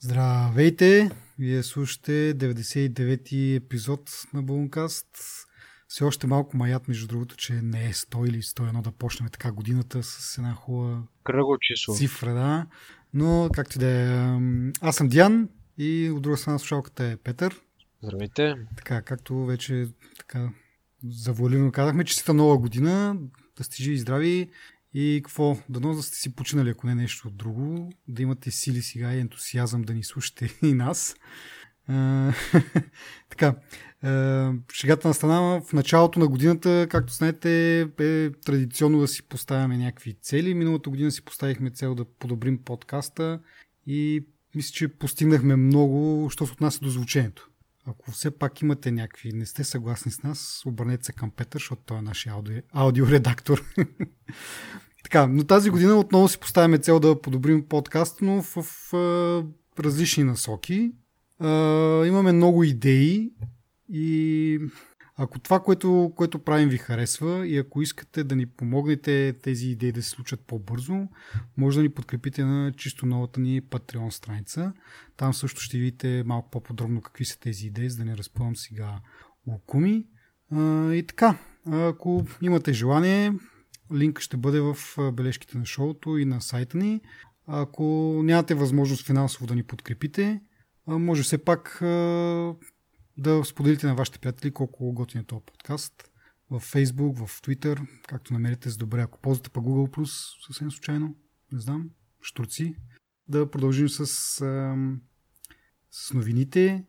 Здравейте! Вие слушате 99-ти епизод на Балункаст. Все още малко маят, между другото, че не е 100 или 101 да почнем така годината с една хубава Кръгло число. цифра, да. Но, както и да е, аз съм Диан и от друга страна слушалката е Петър. Здравейте. Така, както вече така завуалирано казахме, честита нова година, да сте живи и здрави и какво, дано да сте си починали, ако не нещо друго, да имате сили сега и ентусиазъм да ни слушате и нас. Така, шегата на страна в началото на годината, както знаете, е традиционно да си поставяме някакви цели. Миналата година си поставихме цел да подобрим подкаста и мисля, че постигнахме много, що се отнася до звучението. Ако все пак имате някакви, не сте съгласни с нас, обърнете се към Петър, защото той е нашия аудио, аудиоредактор. така, но тази година отново си поставяме цел да подобрим подкаст, но в, в, в различни насоки. А, имаме много идеи и ако това, което, което правим ви харесва и ако искате да ни помогнете тези идеи да се случат по-бързо, може да ни подкрепите на чисто новата ни Patreon страница. Там също ще видите малко по-подробно какви са тези идеи, за да не разпъвам сега лукуми. И така, ако имате желание, линк ще бъде в бележките на шоуто и на сайта ни. Ако нямате възможност финансово да ни подкрепите, може все пак да споделите на вашите приятели колко готин е този подкаст в Facebook, в Twitter, както намерите за добре. Ако ползвате па Google+, съвсем случайно, не знам, штурци, да продължим с, с новините.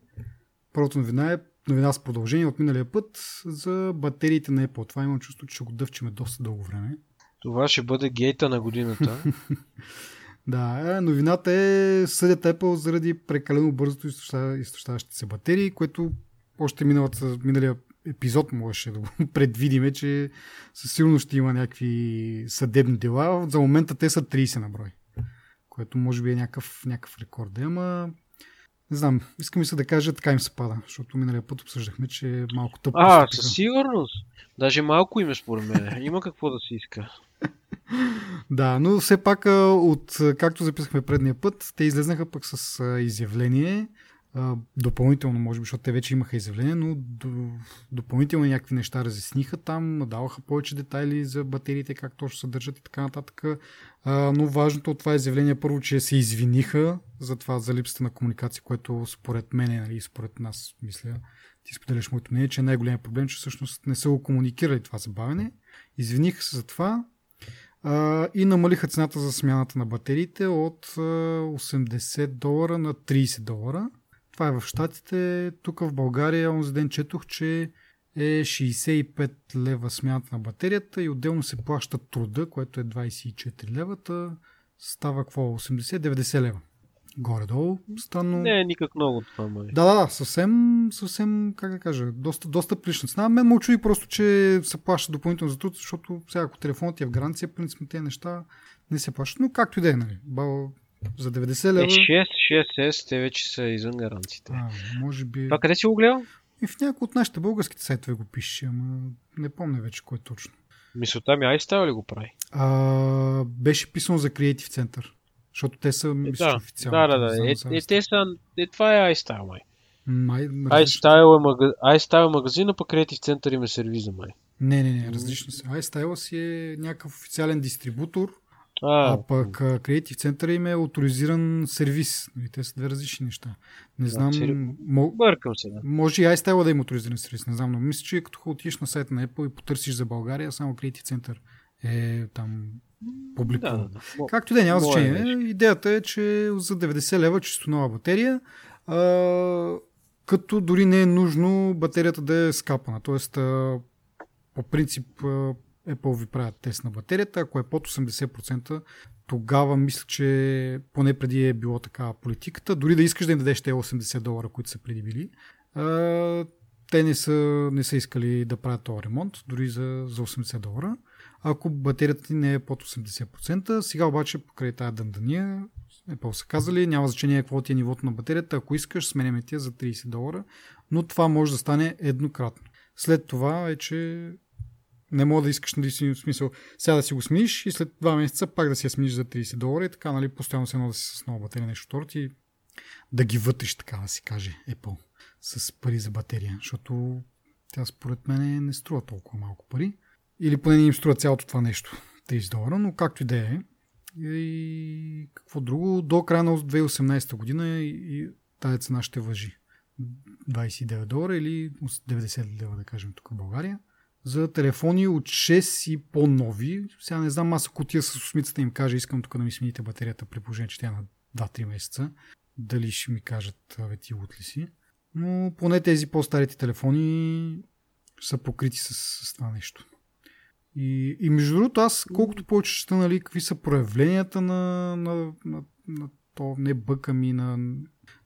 Първата новина е новина с продължение от миналия път за батериите на Apple. Това имам чувство, че ще го дъвчеме доста дълго време. Това ще бъде гейта на годината. Да, новината е съдят Apple заради прекалено бързото изтощаващите се батерии, което още миналата, миналия епизод можеше да го предвидиме, че със сигурност ще има някакви съдебни дела. За момента те са 30 на брой, което може би е някакъв, някакъв рекорд. Ама не знам, искам и се да кажа, така им се пада, защото миналия път обсъждахме, че е малко тъпо. А, със сигурност. Даже малко име според мен. Има какво да се иска. Да, но все пак от, както записахме предния път, те излезнаха пък с изявление, допълнително, може би, защото те вече имаха изявление, но допълнително някакви неща разясниха там, даваха повече детайли за батериите, как точно се държат и така нататък. Но важното от това изявление е първо, че се извиниха за това, за липсата на комуникация, което според мен, нали, според нас, мисля, ти споделяш моето мнение, че най-големият проблем, че всъщност не са го комуникирали това забавене. Извиниха се за това, и намалиха цената за смяната на батериите от 80 долара на 30 долара. Това е в Штатите. Тук в България онзи ден четох, че е 65 лева смяната на батерията и отделно се плаща труда, което е 24 левата. Става какво? 80-90 лева. Горе-долу. Странно. Не е никак много това, май. Да, да, съвсем, съвсем, как да кажа, доста, доста прилична цена. Мен му чуди просто, че се плаща допълнително за труд, защото сега ако телефонът е в гаранция, принципно тези неща не се плащат. Но както и да е, нали. Бал, за 90 лева. Е, 6, 6S, те вече са извън гаранциите. А, може би. Това къде си го гледал? И в някои от нашите българските сайтове го пише, ама не помня вече кой точно. Мисълта ми iStyle ли го прави? А, беше писано за Creative Center. Защото те са, мисля, да, официално. Да, да, да. Е, е, те са, е, това е iStyle, май. Май, iStyle е, мага... iStyle е магазина, пък Creative Center има сервиза, май. Не, не, не, различно се. iStyle си е някакъв официален дистрибутор, а, а пък Creative Center им е авторизиран сервис. Те са две различни неща. Не знам. Бъркам се, да. Може и iStyle да има авторизиран сервис, не знам, но мисля, че като отидеш на сайта на Apple и потърсиш за България, само Creative Center е там Да, публикуван. да, да. Както да е, няма значение. беше. Идеята е, че за 90 лева чисто нова батерия, а, като дори не е нужно батерията да е скапана. Тоест, а, по принцип, а, Apple ви правят тест на батерията. Ако е под 80%, тогава мисля, че поне преди е било така политиката. Дори да искаш да им дадеш те 80 долара, които са преди били, а, те не са, не са искали да правят този ремонт, дори за, за 80 долара ако батерията ти не е под 80%. Сега обаче покрай тази дъндания Apple са казали, няма значение какво ти е нивото на батерията, ако искаш, сменяме ти за 30 долара, но това може да стане еднократно. След това е, че не мога да искаш, нали, си, смисъл, сега да си го смениш и след 2 месеца пак да си я смениш за 30 долара и така, нали, постоянно се да си с нова батерия нещо второ ти да ги вътриш, така да се каже, Apple с пари за батерия, защото тя според мен не струва толкова малко пари. Или поне не им струва цялото това нещо. 30 долара, но както и да е. И какво друго? До края на 2018 година и тази цена ще въжи. 29 долара или 90 лева, да кажем, тук в България. За телефони от 6 и по-нови. Сега не знам, аз ако тия с осмицата им кажа, искам тук да ми смените батерията при положение, че тя е на 2-3 месеца. Дали ще ми кажат, абе ти лут ли си? Но поне тези по-старите телефони са покрити с, с това нещо. И, и между другото, аз колкото повече чета, нали, какви са проявленията на, на, на, на то, не бъка ми, на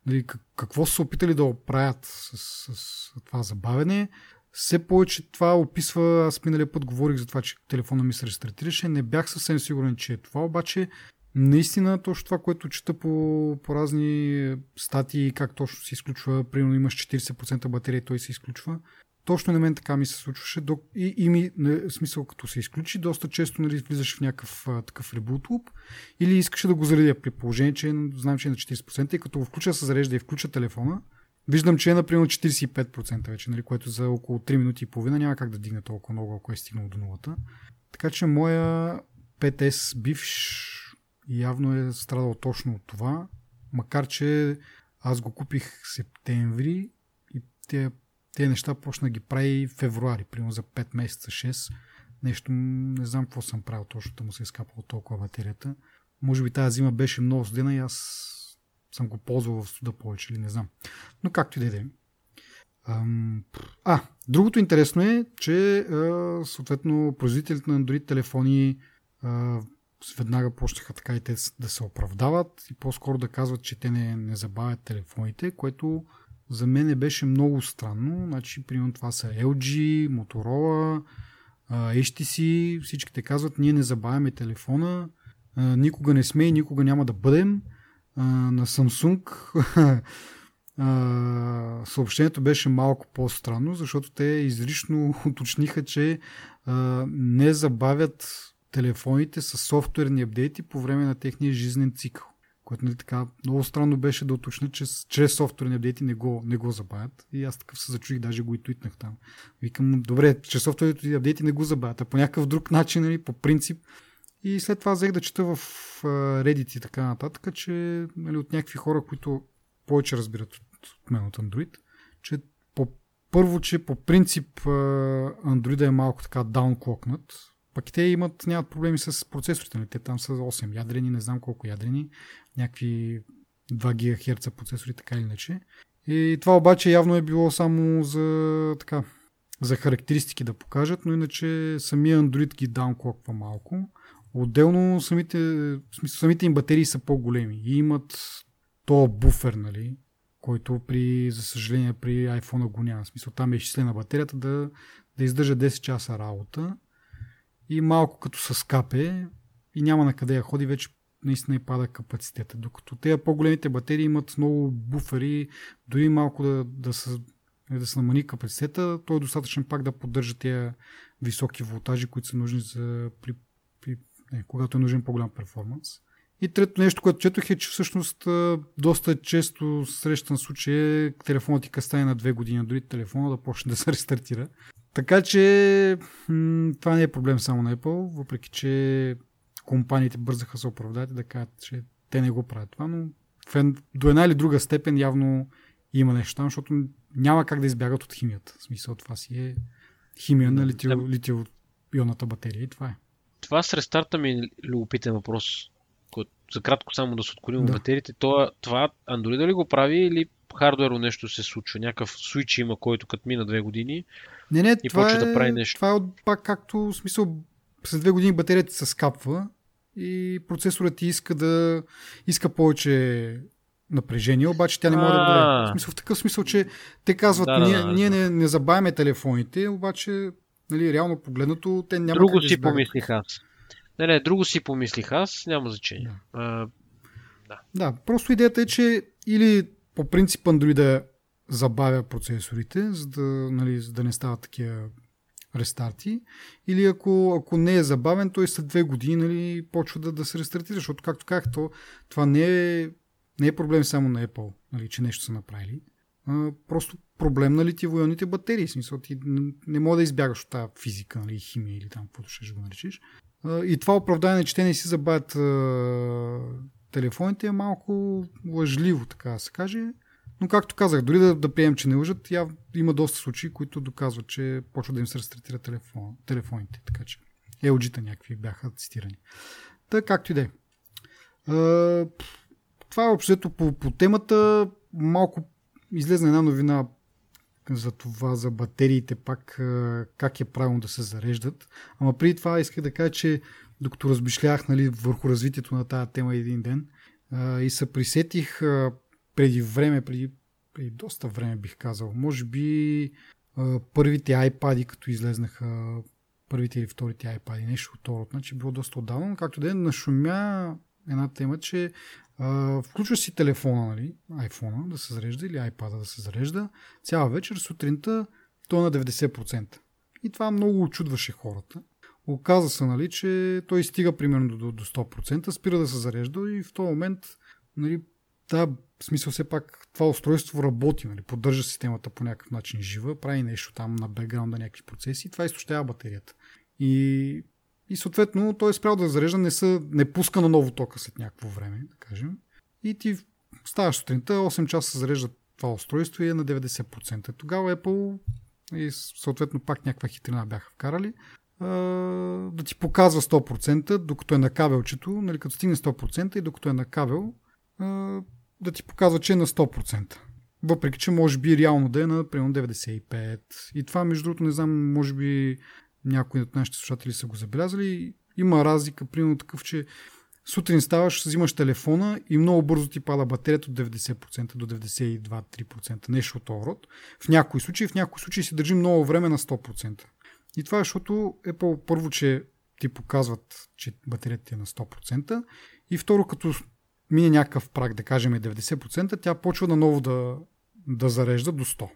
нали, какво са опитали да оправят с, с, с това забавене, все повече това описва, аз миналия път говорих за това, че телефона ми се рестартираше, не бях съвсем сигурен, че е това, обаче наистина точно това, което чета по, по разни статии, как точно се изключва, примерно имаш 40% батерия той се изключва, точно на мен така ми се случваше. И, и ми, в смисъл, като се изключи, доста често нали, влизаш в някакъв а, такъв ребут луп или искаш да го заредя при положение, че знам, че е на 40% и като го включа се зарежда и включа телефона, виждам, че е например 45% вече, нали, което за около 3 минути и половина няма как да дигне толкова много, ако е стигнал до нулата. Така че моя 5S бивш явно е страдал точно от това, макар че аз го купих септември и те тези неща почна ги прави февруари, примерно за 5 месеца, 6. Нещо, не знам какво съм правил точно, му се е скапало толкова батерията. Може би тази зима беше много студена и аз съм го ползвал в студа повече или не знам. Но както и да е. А, другото интересно е, че съответно производителите на Android телефони веднага почнаха така и те да се оправдават и по-скоро да казват, че те не, не забавят телефоните, което за мен е беше много странно. Значи, примерно това са LG, Motorola, HTC, всички те казват, ние не забавяме телефона, никога не сме и никога няма да бъдем. На Samsung съобщението беше малко по-странно, защото те изрично уточниха, че не забавят телефоните с софтуерни апдейти по време на техния жизнен цикъл. Което нали, така много странно беше да уточня, че чрез софтуерни апдейти не го, не го забавят. И аз такъв се зачуих, даже го и твитнах там. Викам, добре, чрез софтуерни апдейти не го забавят, а по някакъв друг начин, нали, по принцип. И след това взех да чета в Reddit и така нататък, че нали, от някакви хора, които повече разбират от мен от Android, че по, първо, че по принцип Android е малко така даунклокнат, пък те имат, нямат проблеми с процесорите. Нали? Те там са 8 ядрени, не знам колко ядрени, някакви 2 ГГц процесори, така или иначе. И това обаче явно е било само за, така, за характеристики да покажат, но иначе самия Android ги даунклоква малко. Отделно самите, смисъл, самите им батерии са по-големи и имат то буфер, нали, който при, за съжаление при iPhone го няма. В смисъл там е изчислена батерията да, да издържа 10 часа работа и малко като с капе и няма на къде я ходи, вече наистина и пада капацитета. Докато тези по-големите батерии имат много буфери, дори малко да, да, са, да се намани капацитета, той е достатъчен пак да поддържа тези високи волтажи, които са нужни за при, при, не, когато е нужен по-голям перформанс. И трето нещо, което четох е, че всъщност доста често срещан случай е телефонът ти кастане на две години, дори телефона да почне да се рестартира. Така че това не е проблем само на Apple, въпреки че компаниите бързаха се оправдаят и да кажат, че те не го правят това, но до една или друга степен явно има нещо там, защото няма как да избягат от химията. В смисъл това си е химия на литио, литио ионната батерия и това е. Това с рестарта ми е любопитен въпрос. За кратко само да се отколим да. батериите. Това, това Android ли го прави или хардуерно нещо се случва? Някакъв свич има, който като мина две години не, не, и това почва е, да прави нещо. Това е пак както, в смисъл, след две години батерията се скапва и процесорът ти иска да иска повече напрежение, обаче тя не може да даде. В, смисъл, в такъв смисъл, че те казват, да, ние, да, да, ние не, не забавяме телефоните, обаче нали, реално погледнато те няма Друго как си помислих аз. Не, не, друго си помислих аз, няма значение. Да. А, да. да, просто идеята е, че или по принцип Android да забавя процесорите, за да, нали, за да не стават такива рестарти. Или ако, ако не е забавен, той след две години нали, почва да, да се рестартира, защото, както казах, то, това не е не е проблем само на Apple, нали, че нещо са направили. А, просто проблем на литиевоионните батерии. Смисъл, ти не мога да избягаш от тази физика, нали, химия или там, каквото ще го наречеш. А, и това оправдание, че те не си забавят а, телефоните е малко лъжливо, така да се каже. Но както казах, дори да, да приемем, че не лъжат, я, има доста случаи, които доказват, че почва да им се рестартира телефон, телефоните. Така че LG-та някакви бяха цитирани. Та, както и да е. Това е общото по, по темата. Малко излезна една новина за това, за батериите, пак как е правилно да се зареждат. Ама преди това исках да кажа, че докато размишлях нали, върху развитието на тази тема един ден и се присетих преди време, преди, преди доста време бих казал, може би първите iPad, като излезнаха първите или вторите iPad, нещо от това, значи било доста отдавна, както да е, нашумя една тема, че а, включваш си телефона, нали, iPhone да се зарежда или iPad да се зарежда, цяла вечер, сутринта то е на 90%. И това много очудваше хората. Оказа се, нали, че той стига примерно до, до 100%, спира да се зарежда и в този момент, нали, да, в смисъл все пак това устройство работи, нали, поддържа системата по някакъв начин жива, прави нещо там на бекграунда, някакви процеси и това изтощава батерията. И и съответно той е спрял да зарежда, не, са, не пуска на ново тока след някакво време, да кажем. И ти ставаш сутринта, 8 часа се зарежда това устройство и е на 90%. Тогава Apple и съответно пак някаква хитрина бяха вкарали да ти показва 100%, докато е на кабелчето, нали, като стигне 100% и докато е на кабел, да ти показва, че е на 100%. Въпреки, че може би реално да е на примерно 95. И това, между другото, не знам, може би някои от нашите слушатели са го забелязали. Има разлика, примерно такъв, че сутрин ставаш, взимаш телефона и много бързо ти пада батерията от 90% до 92-3%, нещо от род. В някои случаи, в някои случаи се държи много време на 100%. И това е, защото Apple първо, че ти показват, че батерията е на 100% и второ, като мине някакъв прак, да кажем 90%, тя почва наново да, да зарежда до 100%.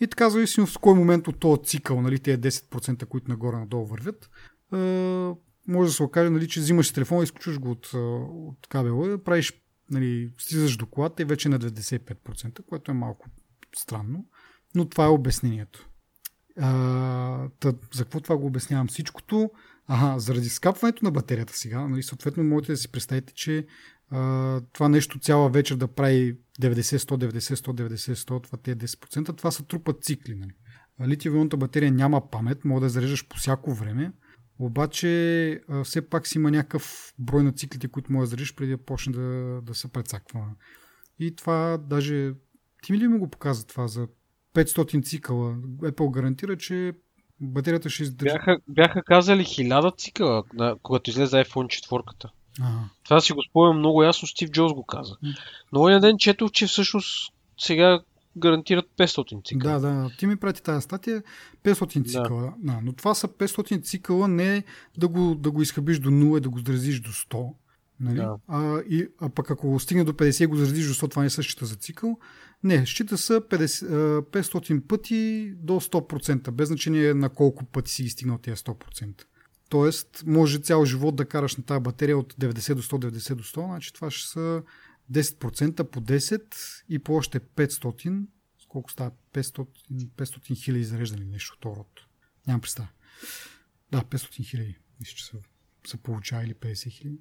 И така, зависимо в кой момент от този цикъл, нали, тези 10%, които нагоре-надолу вървят, е, може да се окаже, нали, че взимаш телефона, изключваш го от, от кабела, правиш, нали, стизаш до колата и вече на 95%, което е малко странно. Но това е обяснението. А, тъ, за какво това го обяснявам всичкото? Ага, заради скапването на батерията сега, нали, съответно можете да си представите, че а, това нещо цяла вечер да прави 90, 190, 190, 100, това те 10%, това са трупат цикли. Нали. Литиевионната батерия няма памет, може да зареждаш по всяко време, обаче а, все пак си има някакъв брой на циклите, които може да зареждаш преди да почне да, да се прецаква. И това даже... Ти ми ли ми го показа това за 500 цикъла? Apple гарантира, че батерията ще издържи. Бяха, бяха казали 1000 цикъла, когато излезе iPhone 4. Ага. Това си го спомням много ясно, Стив Джобс го каза. Но един ден четох, че всъщност сега гарантират 500 цикъла. Да, да, ти ми прати тази статия 500 цикъла. Да. Да, но това са 500 цикъла не да го, да го изхъбиш до 0 и да го заразиш до 100. Нали? Да. А, и, а пък ако стигне до 50 и го до 100, това не се счита за цикъл. Не, счита се 50, 500 пъти до 100%, без значение на колко пъти си стигнал тези 100%. Тоест, може цял живот да караш на тази батерия от 90 до 100, 90 до 100, значи това ще са 10% по 10 и по още 500. Сколко става? 500, 500 хиляди зареждани нещо от род. Нямам представа. Да, 500 хиляди. Мисля, че са, са получава или 50 хиляди.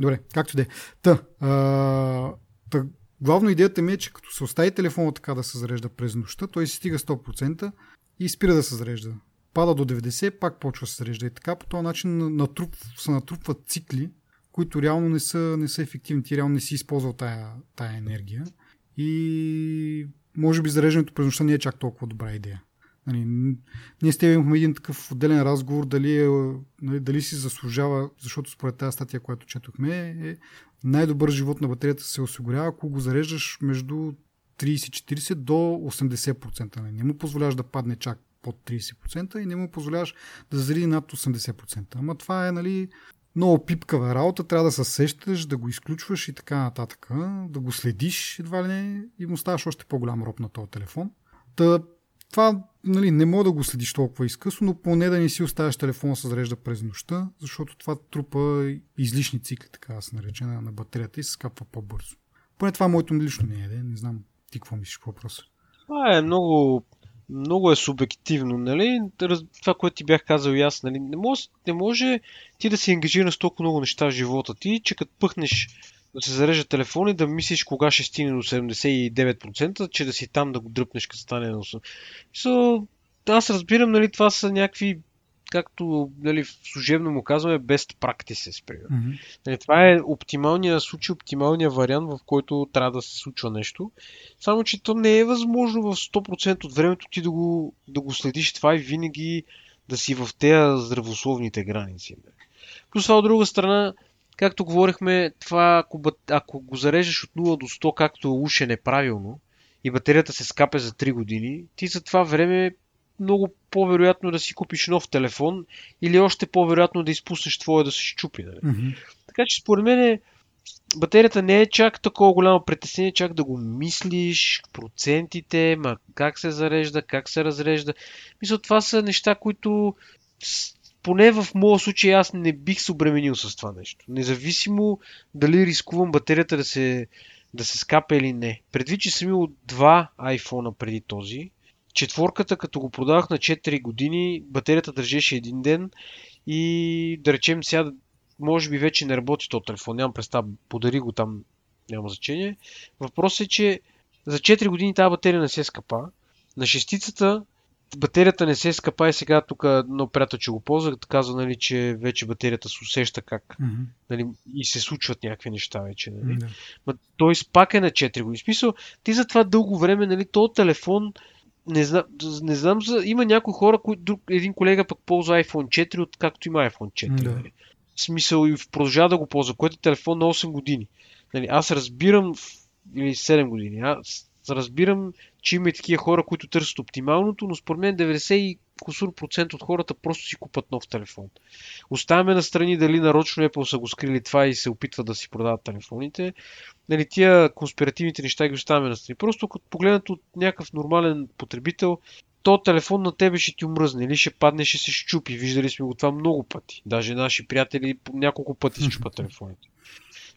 Добре, както де. Та, а, та, главно идеята ми е, че като се остави телефона така да се зарежда през нощта, той си стига 100% и спира да се зарежда пада до 90, пак почва да се зарежда и така. По този начин натруп, се натрупват цикли, които реално не са, не са ефективни. Ти реално не си използвал тая, тая енергия. И може би зареждането през нощта не е чак толкова добра идея. Нали, ние с теб имахме един такъв отделен разговор дали, е, нали, дали си заслужава, защото според тази статия, която четохме, е най-добър живот на батерията се осигурява, ако го зареждаш между 30-40 до 80%. Нали. Не му позволяваш да падне чак под 30% и не му позволяваш да зареди над 80%. Ама това е, нали, много пипкава работа, трябва да се сещаш, да го изключваш и така нататък, да го следиш едва ли не и му ставаш още по-голям роб на този телефон. Та, това нали, не мога да го следиш толкова изкъсно, но поне да не си оставяш телефона се зарежда през нощта, защото това трупа излишни цикли, така да се нарече, на, батерията и се скапва по-бързо. Поне това е моето лично мнение. Не знам ти какво мислиш по въпроса. Това е много, много е субективно, нали? Това, което ти бях казал и аз, нали? Не може, не може ти да си ангажираш с толкова много неща в живота ти, че като пъхнеш да се зарежда телефон и да мислиш кога ще стигне до 79%, че да си там да го дръпнеш като стане на 8%. So, аз разбирам, нали, това са някакви както нали, служебно му казваме, best practices. Mm-hmm. Нали, това е оптималният случай, оптималният вариант, в който трябва да се случва нещо. Само, че то не е възможно в 100% от времето ти да го, да го следиш това и винаги да си в тези здравословните граници. Плюс това от друга страна, както говорихме, това ако, ако го зареждаш от 0 до 100, както е уше неправилно, и батерията се скапе за 3 години, ти за това време много по-вероятно да си купиш нов телефон или още по-вероятно да изпуснеш твоя да се щупи. Нали? Mm-hmm. Така че според мен батерията не е чак такова голямо притеснение, чак да го мислиш, процентите, ма как се зарежда, как се разрежда. Мисля, това са неща, които поне в моя случай аз не бих се обременил с това нещо. Независимо дали рискувам батерията да се, да се скапе или не. Предвид, че съм имал два iPhone преди този, четворката, като го продавах на 4 години, батерията държеше един ден и да речем сега, може би вече не работи този телефон, нямам представа, подари го там, няма значение. Въпросът е, че за 4 години тази батерия не се скъпа. На шестицата батерията не се скъпа и сега тук едно приятел, че го ползва, казва, нали, че вече батерията се усеща как mm-hmm. нали, и се случват някакви неща вече. Нали. Mm-hmm. Ма, той пак е на 4 години. Смисъл, ти за това дълго време, нали, този телефон не знам, не знам за... има някои хора, които друг, един колега пък ползва iPhone 4, откакто има iPhone 4. Да. Нали? В смисъл и продължава да го ползва, което е телефон на 8 години. Нали, аз разбирам, или 7 години, аз разбирам, че има и такива хора, които търсят оптималното, но според мен 90 кусур процент от хората просто си купат нов телефон. Оставяме на страни дали нарочно Apple са го скрили това и се опитват да си продават телефоните. Нали, тия конспиративните неща ги оставяме на страни. Просто като погледнат от някакъв нормален потребител, то телефон на тебе ще ти умръзне или ще падне, ще се щупи. Виждали сме го това много пъти. Даже наши приятели няколко пъти щупат телефоните.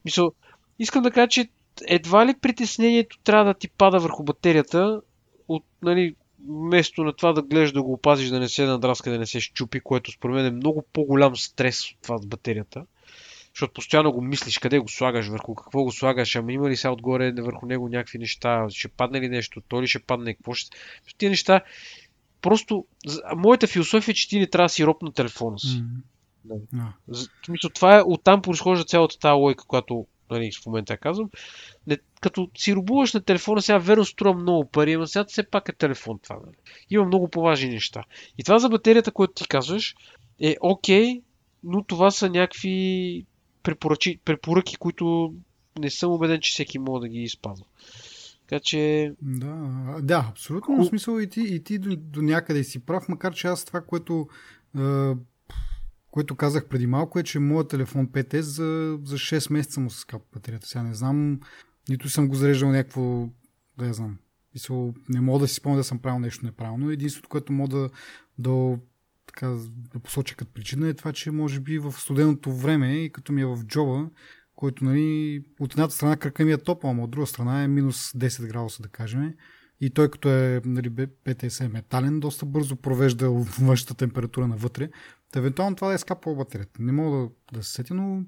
Мисъл, искам да кажа, че едва ли притеснението трябва да ти пада върху батерията, от, нали, вместо на това да гледаш да го опазиш, да не се надраска, да не се щупи, което според мен е много по-голям стрес от това с батерията. Защото постоянно го мислиш къде го слагаш, върху какво го слагаш, ама има ли сега отгоре върху него някакви неща, ще падне ли нещо, то ли ще падне, какво ще... Тия неща, просто, моята философия е, че ти не трябва да си роб на телефона си. Mm-hmm. No. това е, оттам произхожда цялата тази лойка, която нали, в момента казвам, не, като си рубуваш на телефона, сега верно струва много пари, но сега все пак е телефон това. Нали. Има много по-важни неща. И това за батерията, което ти казваш, е окей, okay, но това са някакви препоръчи, препоръки, които не съм убеден, че всеки може да ги изпазва. Така че... Да, да абсолютно. В смисъл и ти, и ти до, до някъде си прав, макар че аз това, което е, което казах преди малко е, че моят телефон 5S за, за 6 месеца му се скапа батерията. Сега не знам, нито съм го зареждал някакво, да я знам. Мисъл, не мога да си спомня да съм правил нещо неправилно. Единството, което мога да, да, така, да посоча като причина е това, че може би в студеното време и като ми е в джоба, който нали, от едната страна кръка ми е топъл, ама от друга страна е минус 10 градуса, да кажем. И той като е нали, ПТС е метален, доста бързо провежда външната температура навътре. Евентуално това да е скапало батерията. Не мога да, да се сетя, но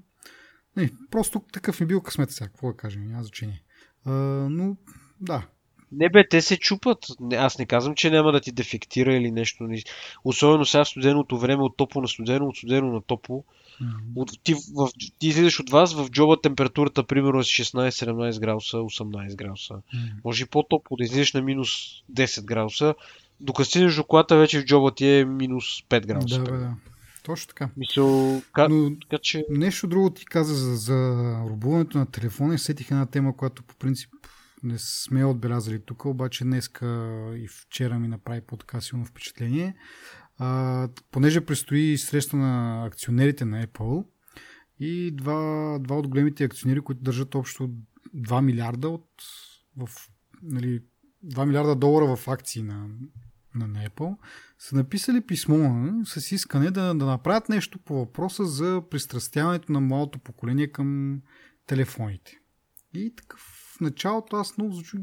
не, просто такъв ми бил късмет сега, какво да кажем, няма значение. А, но да, не бе, те се чупат. Аз не казвам, че няма да ти дефектира или нещо. Особено сега в студеното време, от топло на студено, от студено на топло. Mm-hmm. От, ти, в, ти излизаш от вас, в джоба температурата примерно е 16-17 градуса, 18 градуса. Mm-hmm. Може и по-топло да излизаш на минус 10 градуса. Докато стигнеш до колата, вече в джоба ти е минус 5 градуса. Да, бе, да. Точно така. Мисъл, ка... Но, така че... Нещо друго ти каза за, за рубуването на телефона и сетих една тема, която по принцип не сме отбелязали тук, обаче днеска и вчера ми направи по така силно впечатление. А, понеже предстои среща на акционерите на Apple и два, два от големите акционери, които държат общо 2 милиарда от в, нали, 2 милиарда долара в акции на, на, на Apple, са написали писмо с искане да, да направят нещо по въпроса за пристрастяването на младото поколение към телефоните. И такъв в началото аз много звучи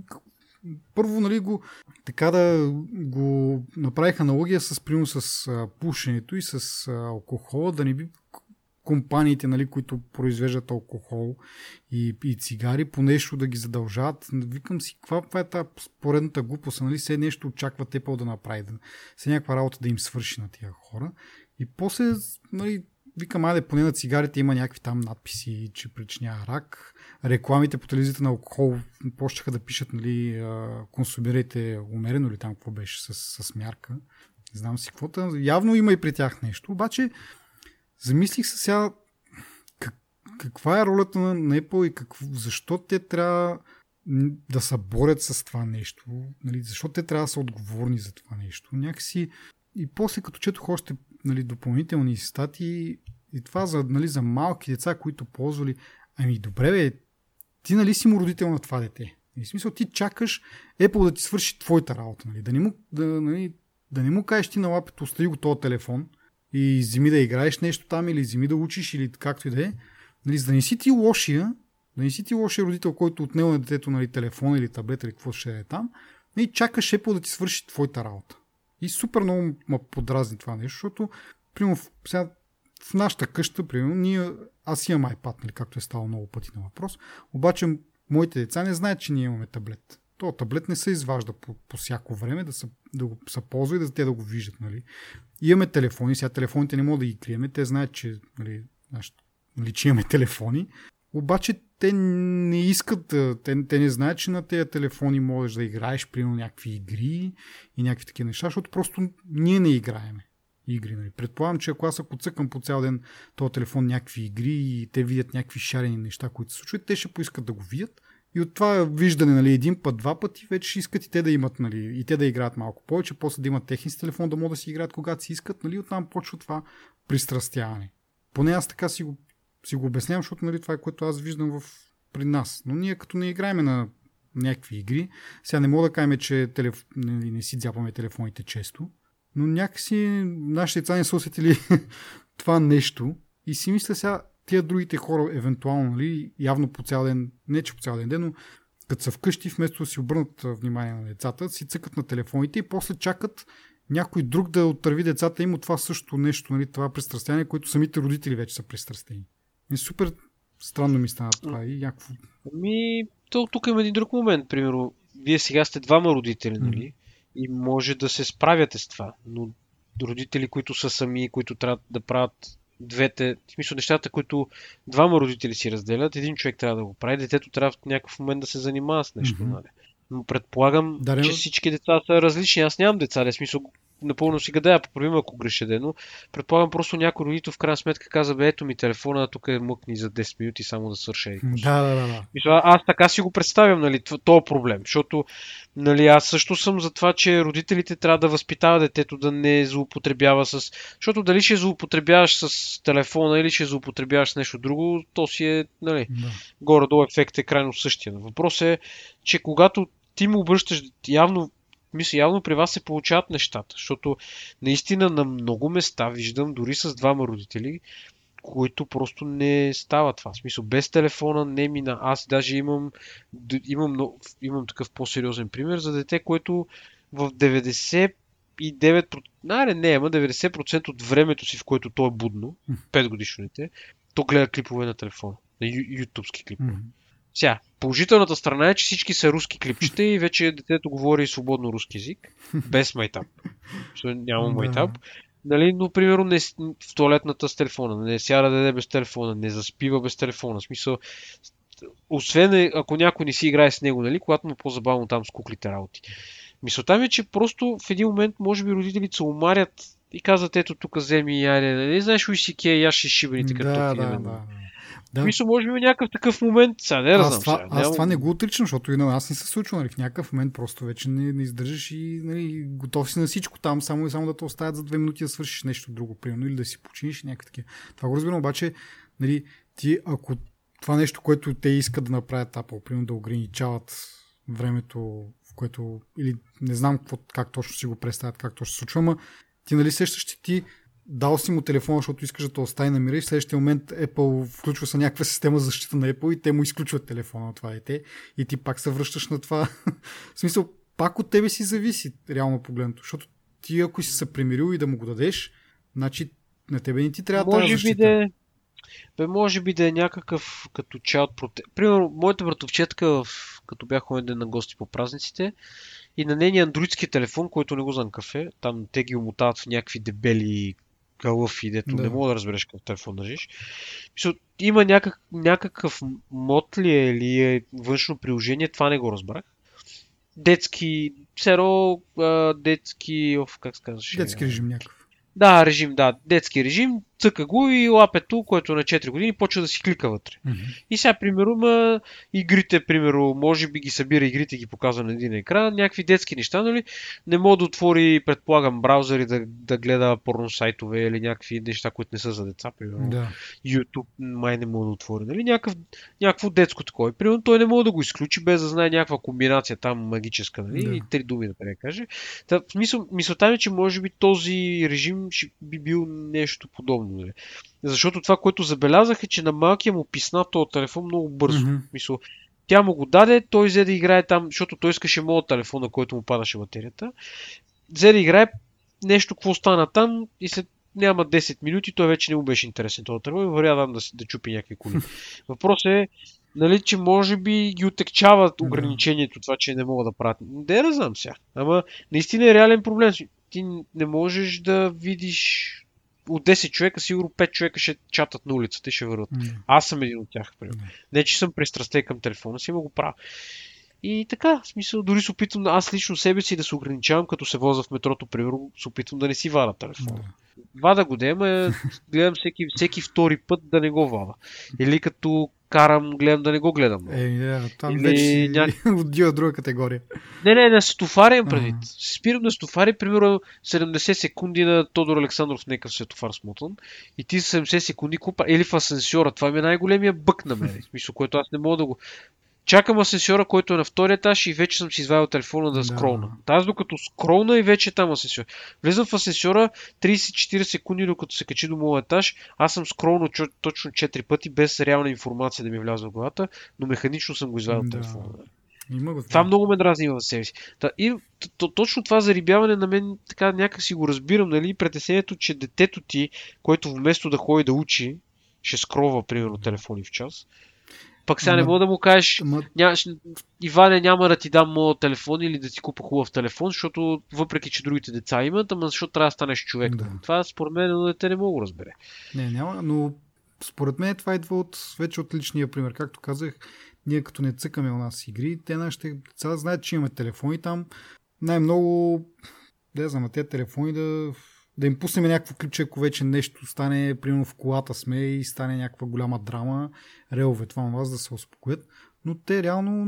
първо, нали, го, така да го направих аналогия с, примерно, с а, пушенето и с а, алкохола, да не би компаниите, нали, които произвеждат алкохол и, и цигари, по нещо да ги задължават. Викам си, каква, каква е тази поредната глупост, нали, все нещо очаква те по да направи, да, все някаква работа да им свърши на тия хора. И после, нали, викам, айде, поне на цигарите има някакви там надписи, че причинява рак. Рекламите по телевизията на алкохол почнаха да пишат, нали, консумирайте умерено или там какво беше с, с мярка. Не знам си какво. Явно има и при тях нещо. Обаче, замислих се сега как, каква е ролята на, Apple и какво, защо те трябва да се борят с това нещо. Нали, защо те трябва да са отговорни за това нещо. Някакси и после като четох още нали, допълнителни статии и това за, нали, за малки деца, които ползвали. Ами добре, бе, ти нали си му родител на това дете? И в смисъл ти чакаш Apple да ти свърши твоята работа. Нали? Да, не му, да, нали, да не му кажеш ти на лапето, остави го този телефон и вземи да играеш нещо там или вземи да учиш или както и да е. Нали, за да не си ти лошия, да не си ти лошия родител, който отнел на детето нали, телефон или таблет или какво ще е там, нали, чакаш Apple да ти свърши твоята работа. И супер много ме подразни това нещо, защото, примерно, сега в нашата къща, примерно, ние, аз имам iPad, нали, както е ставало много пъти на въпрос, обаче моите деца не знаят, че ние имаме таблет. То таблет не се изважда по, по всяко време да се, да го се ползва и да те да го виждат. Нали. Имаме телефони, сега телефоните не могат да ги криеме, те знаят, че, нали, нали, че имаме телефони, обаче те не искат, те, те не знаят, че на тези телефони можеш да играеш, примерно някакви игри и някакви такива неща, защото просто ние не играеме игри. Нали. Предполагам, че ако аз ако цъкам по цял ден този телефон някакви игри и те видят някакви шарени неща, които се случват, те ще поискат да го видят. И от това виждане, нали, един път, два пъти, вече искат и те да имат, нали, и те да играят малко повече, после да имат техни с телефон, да могат да си играят когато си искат, нали, оттам почва това пристрастяване. Поне аз така си го, си го обяснявам, защото нали, това е което аз виждам в, при нас. Но ние като не играеме на някакви игри, сега не мога да кажем, че телеф... не, не си дзяпаме телефоните често, но някакси нашите деца не са усетили това нещо и си мисля сега тия другите хора, евентуално, нали, явно по цял ден, не че по цял ден, но като са вкъщи, вместо да си обърнат внимание на децата, си цъкат на телефоните и после чакат някой друг да отърви децата им от това също нещо, нали, това пристрастяване, което самите родители вече са пристрастени. И супер странно ми стана това и някакво... Ами, то, тук има един друг момент, примерно. Вие сега сте двама родители, нали? И може да се справяте с това. Но родители, които са сами, които трябва да правят двете, в смисъл нещата, които двама родители си разделят, един човек трябва да го прави, детето трябва в някакъв момент да се занимава с нещо. Mm-hmm. Но предполагам, да, че всички деца са различни. Аз нямам деца, в смисъл напълно си гадая, поправим ако греша ден, предполагам просто някой родител в крайна сметка каза, бе, ето ми телефона, тук е мъкни за 10 минути само да свърша. Да, да, да. Мисля, аз така си го представям, нали, този проблем, защото нали, аз също съм за това, че родителите трябва да възпитават детето да не злоупотребява с... Защото дали ще злоупотребяваш с телефона или ще злоупотребяваш с нещо друго, то си е, нали, да. горе-долу ефект е крайно същия. Въпрос е, че когато ти му обръщаш явно мисля, явно при вас се получават нещата, защото наистина на много места виждам, дори с двама родители, които просто не става това. В смисъл, без телефона не мина. Аз даже имам, имам, имам такъв по-сериозен пример за дете, което в 90 и 9%, не, не, ама 90% от времето си, в което то е будно, 5 годишно дете, то гледа клипове на телефона, на ютубски клипове. Mm-hmm. Сега, положителната страна е, че всички са руски клипчета и вече детето говори свободно руски язик, без майтап. Няма майтап. Нали, но, примерно, не, в туалетната с телефона, не сяда да даде без телефона, не заспива без телефона. В смисъл, освен ако някой не си играе с него, нали, когато му е по-забавно там с куклите работи. Мисълта ми е, че просто в един момент, може би, родителите се умарят и казват, ето тук вземи и айде, нали, знаеш, уисики, я ще шибаните като да, да, да. Да. Мисля, може би някакъв такъв момент, сега не аз знам. Това, сега, аз няма... това не го отричам, защото и на нас не се случва. Нали, в някакъв момент просто вече не, не издържаш и нали, готов си на всичко там, само и само да те оставят за две минути да свършиш нещо друго, примерно, или да си починиш някакви такива. Това го разбирам, обаче, нали, ти, ако това нещо, което те искат да направят Apple, примерно да ограничават времето, в което, или не знам какво, как точно си го представят, как точно се случва, но ти нали сещаш, че ти дал си му телефона, защото искаш да те остави на мира и в следващия момент Apple включва се някаква система за защита на Apple и те му изключват телефона на това дете и ти пак се връщаш на това. в смисъл, пак от тебе си зависи, реално погледното, защото ти ако си се примирил и да му го дадеш, значи на тебе не ти трябва може тази защита. Би да, е- бе, може би да е някакъв като чат проте... Примерно, моята братовчетка, като бях ходен на гости по празниците, и на нейния андроидски телефон, който не го знам кафе, там те ги омотават в някакви дебели калъфи, дето да. не мога да разбереш какъв телефон държиш. Има някак, някакъв мод ли е или е външно приложение, това не го разбрах. Детски, серо, детски, оф, как се казваш? Детски режим някакъв. Да, режим, да, детски режим, цъка го и лапето, което е на 4 години, почва да си клика вътре. Mm-hmm. И сега, примерно, ма, игрите, примерно, може би ги събира игрите, ги показва на един екран, някакви детски неща, нали? Не мога да отвори, предполагам, браузъри да, да гледа порно сайтове или някакви неща, които не са за деца, примерно. Да. YouTube май не мога да отвори, нали? Някакъв, някакво детско такова. примерно, той не мога да го изключи без да знае някаква комбинация там магическа, нали? Да. И три думи да каже. Та, смисъл, мисълта ми, че може би този режим би бил нещо подобно. Нали? Защото това, което забелязах е, че на малкия му писна този телефон много бързо. Mm-hmm. Мисъл, тя му го даде, той взе да играе там, защото той искаше моят телефон, на който му падаше батерията. Взе да играе нещо, какво стана там и след няма 10 минути, той вече не му беше интересен този телефон и вървя да, да чупи някакви коли. Въпросът е, нали, че може би ги отекчава ограничението, това, че не мога да правят. Не да знам сега. Ама наистина е реален проблем. Ти не можеш да видиш от 10 човека, сигурно 5 човека ще чатат на улицата и ще върват. Mm. Аз съм един от тях. Mm. Не, че съм пристрастен към телефона си, но го правя. И така, в смисъл, дори се опитвам аз лично себе си да се ограничавам, като се воза в метрото, примерно, се опитвам да не си вада телефона. Mm. Вада го да има, гледам всеки, всеки втори път да не го вада. Или като карам, гледам да не го гледам. Е, yeah, там Или вече ня... отдива друга категория. Не, не, на стотофари имам предвид. Uh-huh. Спирам на стотофари, примерно 70 секунди на Тодор Александров, нека светофар смотан. И ти 70 секунди купа. Или в асенсьора. Това ми е най-големия бък на мен. Смисъл, което аз не мога да го... Чакам асенсьора, който е на втория етаж и вече съм си извадил телефона да скролна. Да. Аз докато скролна и вече е там асенсьор. Влизам в асенсьора 30-40 секунди, докато се качи до моят етаж. Аз съм скролнал точно 4 пъти, без реална информация да ми вляза в главата, но механично съм го извадил да. телефона. Има го, това много ме дразни в себе си. Та, и то, точно това зарибяване на мен така някак си го разбирам, нали? Притеснението, че детето ти, което вместо да ходи да учи, ще скрова, примерно, телефони в час, пък сега не мога да му кажеш, ма... нямаш, Иване, няма да ти дам моят телефон или да ти купа хубав телефон, защото въпреки, че другите деца имат, ама защото трябва да станеш човек. Да. Това според мен но дете не мога да разбере. Не, няма, но според мен това идва от, вече от личния пример. Както казах, ние като не цъкаме у нас игри, те нашите деца знаят, че имаме телефони там. Най-много, да знам, тези телефони да да им пуснем някакво ключе, ако вече нещо стане, примерно в колата сме и стане някаква голяма драма, релове, това на вас да се успокоят. Но те реално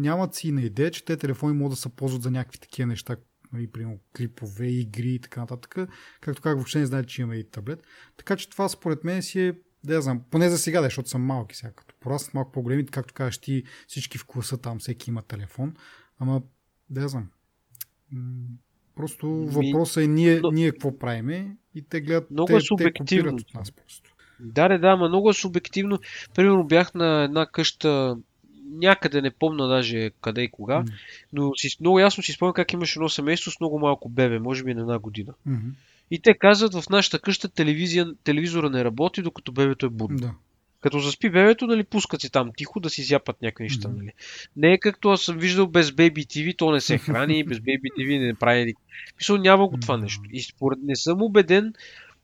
нямат си на идея, че те телефони могат да се ползват за някакви такива неща, нали, примерно клипове, игри и така нататък. Както как въобще не знаят, че имаме и таблет. Така че това според мен си е да я знам, поне за сега, защото съм малки сега. Като пораснат малко по-големи, както кажеш ти, всички в класа там, всеки има телефон. Ама, да я знам. Просто въпросът е ние, но... ние какво правиме и те гледат, много те, е субективно. те от нас просто. Да, да, да, но много е субективно. Примерно бях на една къща, някъде не помня даже къде и кога, mm. но си, много ясно си спомням как имаше едно семейство с много малко бебе, може би на една година. Mm-hmm. И те казват в нашата къща телевизия, телевизора не работи, докато бебето е будно. Да. Като заспи бебето, нали, пускат си там тихо да си зяпат някакви неща. Нали. Не е както аз съм виждал без Baby TV, то не се храни, без Baby TV не прави. Мисля, няма го това нещо. И според не съм убеден,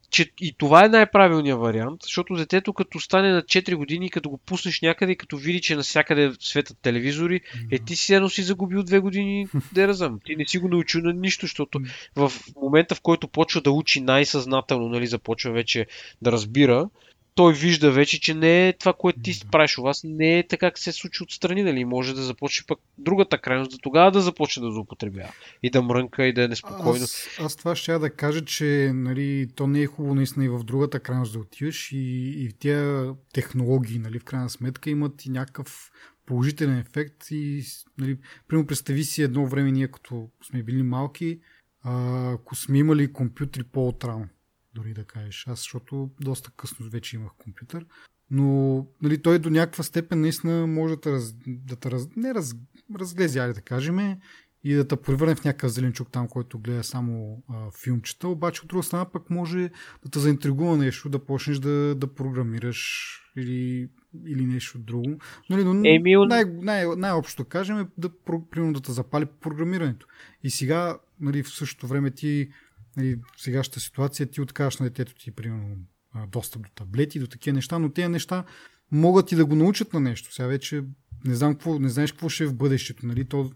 че и това е най-правилният вариант, защото детето като стане на 4 години, като го пуснеш някъде като види, че навсякъде светят телевизори, е ти си едно си загубил 2 години, да разъм. Ти не си го научил на нищо, защото в момента, в който почва да учи най-съзнателно, нали, започва вече да разбира, той вижда вече, че не е това, което ти правиш у вас, не е така, как се случи отстрани, нали? Може да започне пък другата крайност, да тогава да започне да злоупотребява. И да мрънка, и да е неспокойно. Аз, аз това ще да кажа, че нали, то не е хубаво наистина и в другата крайност да отиваш и, и тия технологии, нали, в крайна сметка имат и някакъв положителен ефект и, нали, примерно представи си едно време ние, като сме били малки, ако сме имали компютри по-отрано дори да кажеш. Аз, защото доста късно вече имах компютър. Но нали, той до някаква степен наистина може да раз, да те раз, не раз, разглезе, да кажем, и да те превърне в някакъв зеленчук там, който гледа само а, филмчета. Обаче от друга страна пък може да те заинтригува нещо, да почнеш да, да програмираш или, или нещо друго. Нали, но Емил... най- най- най-общо да кажем е да, примерно, да те запали програмирането. И сега, нали, в същото време ти нали, в сегашната ситуация ти откажеш на детето ти, примерно, достъп до таблети, до такива неща, но тези неща могат и да го научат на нещо. Сега вече не знам какво, не знаеш какво ще е в бъдещето. Нали? То,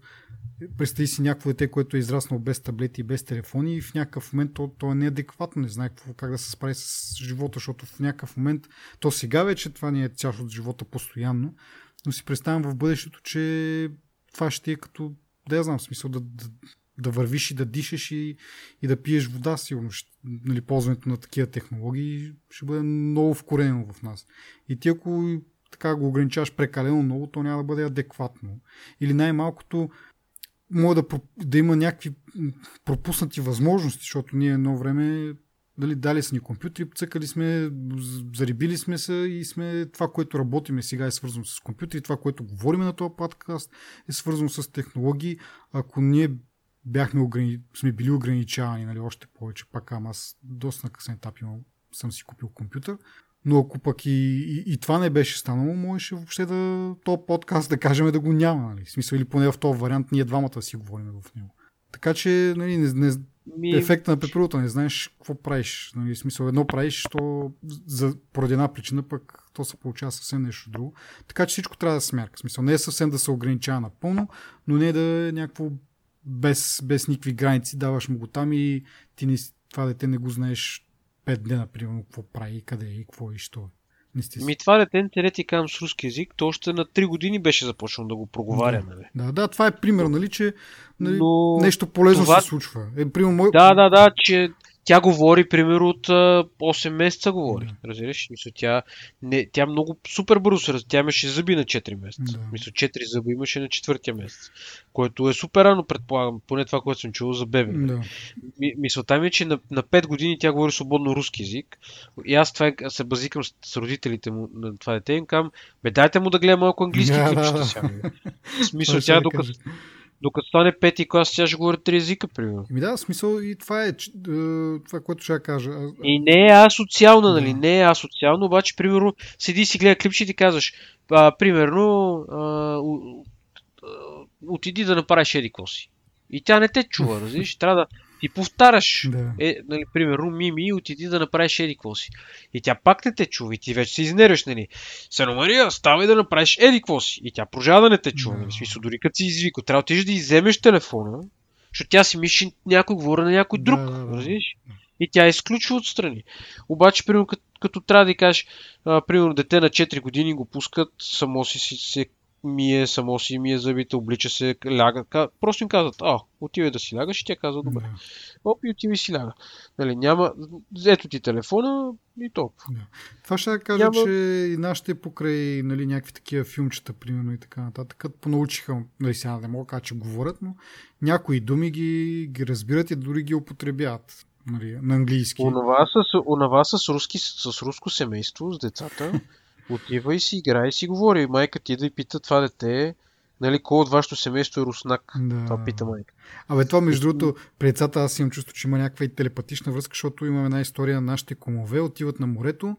представи си някакво дете, което е израснало без таблети и без телефони и в някакъв момент то, то е неадекватно, не знае какво, как да се справи с живота, защото в някакъв момент, то сега вече това ни е част от живота постоянно, но си представям в бъдещето, че това ще е като, да я знам, смисъл да, да, да вървиш и да дишаш и, и да пиеш вода, сигурно. Нали, ползването на такива технологии ще бъде много вкоренено в нас. И ти ако така го ограничаваш прекалено много, то няма да бъде адекватно. Или най-малкото може да, да има някакви пропуснати възможности, защото ние едно време дали, дали са ни компютри, цъкали сме, зарибили сме се и сме това, което работиме сега е свързано с компютри, това, което говориме на този подкаст е свързано с технологии. Ако ние бяхме ограни... сме били ограничавани, нали, още повече, пак ама аз доста на късен етап имам, съм си купил компютър, но ако пък и, и, и това не беше станало, можеше въобще да то подкаст да кажем да го няма. Нали? В смисъл или поне в този вариант ние двамата си говорим в него. Така че нали, не, не, Ми... ефекта на петролата не знаеш какво правиш. Нали? В смисъл едно правиш, то за, поради една причина пък то се получава съвсем нещо друго. Така че всичко трябва да се. В смисъл не е съвсем да се ограничава напълно, но не е да е някакво без, без никакви граници, даваш му го там и ти не, това дете не го знаеш 5 дена, примерно, какво прави, къде и какво и що. Ми това дете, те ти казвам с руски язик, то още на 3 години беше започнал да го проговаря. Да, нали? да, да, това е пример, нали, че нали, Но... нещо полезно това... се случва. Е, примерно, мой... Да, да, да, че тя говори, примерно, от 8 месеца говори. Да. Разбираш? Мисля, тя, не, тя много супер бързо се Тя имаше зъби на 4 месеца. Да. Мисля, 4 зъби имаше на четвъртия месец. Което е супер рано, предполагам. Поне това, което съм чувал за бебе. Да. мисълта ми е, че на, на 5 години тя говори свободно руски язик. И аз това е, се базикам с, с родителите му на това дете и им казвам, бе дайте му да гледа малко английски да, клипчета сега. В смисъл, тя докато, докато стане пети клас, тя ще говори три езика, примерно. Ми да, смисъл и това е, е това, което ще я кажа. И не е асоциално, нали? Да. Не е асоциално, обаче, примерно, седи си гледа клипче и ти казваш, а, примерно, а, отиди да направиш еди си. И тя не те чува, разбираш? Трябва да, ти повтаряш. Да. Е, нали, примерно, Мими, отиди да направиш еди си. И тя пак не те чува и ти вече се изнерваш, нали. Сено Мария, ставай да направиш еди си. И тя продължава да не те чува, да. нали. Смисъл, дори като си извика, трябва да отидеш да изземеш телефона, защото тя си мисли, някой говори на някой друг. Да, да, да. И тя изключва отстрани. Обаче, примерно, като, като трябва да кажеш, а, примерно, дете на 4 години го пускат, само си, си се мие, само си мие зъбите, облича се, ляга. Просто им казват, а, отивай да си лягаш и тя казва, добре. Да. Оп, и отивай си ляга. Нали, няма, ето ти телефона и толкова. Да. Това ще да кажа, няма... че и нашите покрай нали, някакви такива филмчета, примерно и така нататък, понаучиха, нали сега не мога да кажа, че говорят, но някои думи ги, ги разбират и дори ги употребяват нали, на английски. Онова с, онова с, руски, с руско семейство, с децата, Отива и си играе и си говори. Майка ти да и пита това дете, нали, кой от вашето семейство е руснак? Да. Това пита майка. Абе, това между другото, при децата аз имам чувство, че има някаква и телепатична връзка, защото имаме една история на нашите комове, отиват на морето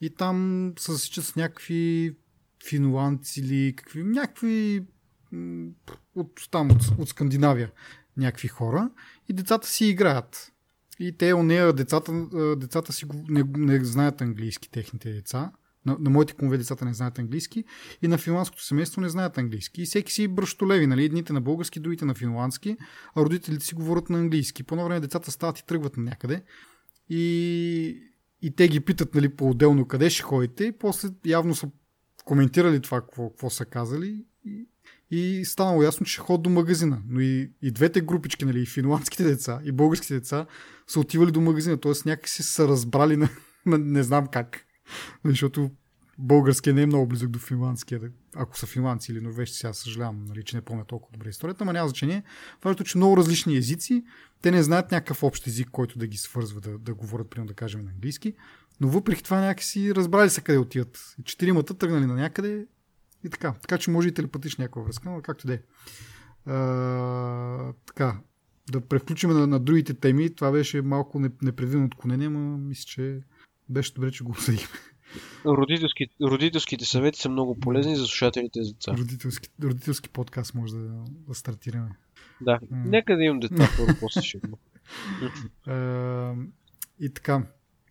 и там се засичат с някакви финландци или какви, някакви от, там, от, от Скандинавия, някакви хора и децата си играят. И те, нея, децата, децата си не, не знаят английски, техните деца. На, на моите кумове децата не знаят английски и на финландското семейство не знаят английски. И всеки си бръщолеви, нали? Едните на български, другите на финландски, а родителите си говорят на английски. По време децата стават и тръгват на някъде. И, и те ги питат нали, по-отделно къде ще ходите и после явно са коментирали това, какво, какво са казали и, станало ясно, че ходят до магазина. Но и, и двете групички, нали, и финландските деца, и българските деца са отивали до магазина, т.е. някакси са разбрали на, на не знам как. Защото българския не е много близък до финландския, ако са финландци или норвежци, сега съжалявам, нали, че не помня толкова добре историята, но няма значение. Важното, че много различни езици, те не знаят някакъв общ език, който да ги свързва, да, да говорят, примерно да кажем на английски, но въпреки това някакси разбрали се къде отиват. Четиримата тръгнали на някъде и така. Така че може и телепатична някаква връзка, но както да е. така, да превключим на, на другите теми. Това беше малко непредвидено отклонение, но мисля, че беше добре, че го обсъдихме. Родителски, родителските съвети са много полезни за слушателите за деца. Родителски, родителски подкаст може да, да стартираме. Да, а, нека да имам деца, първо после ще И така.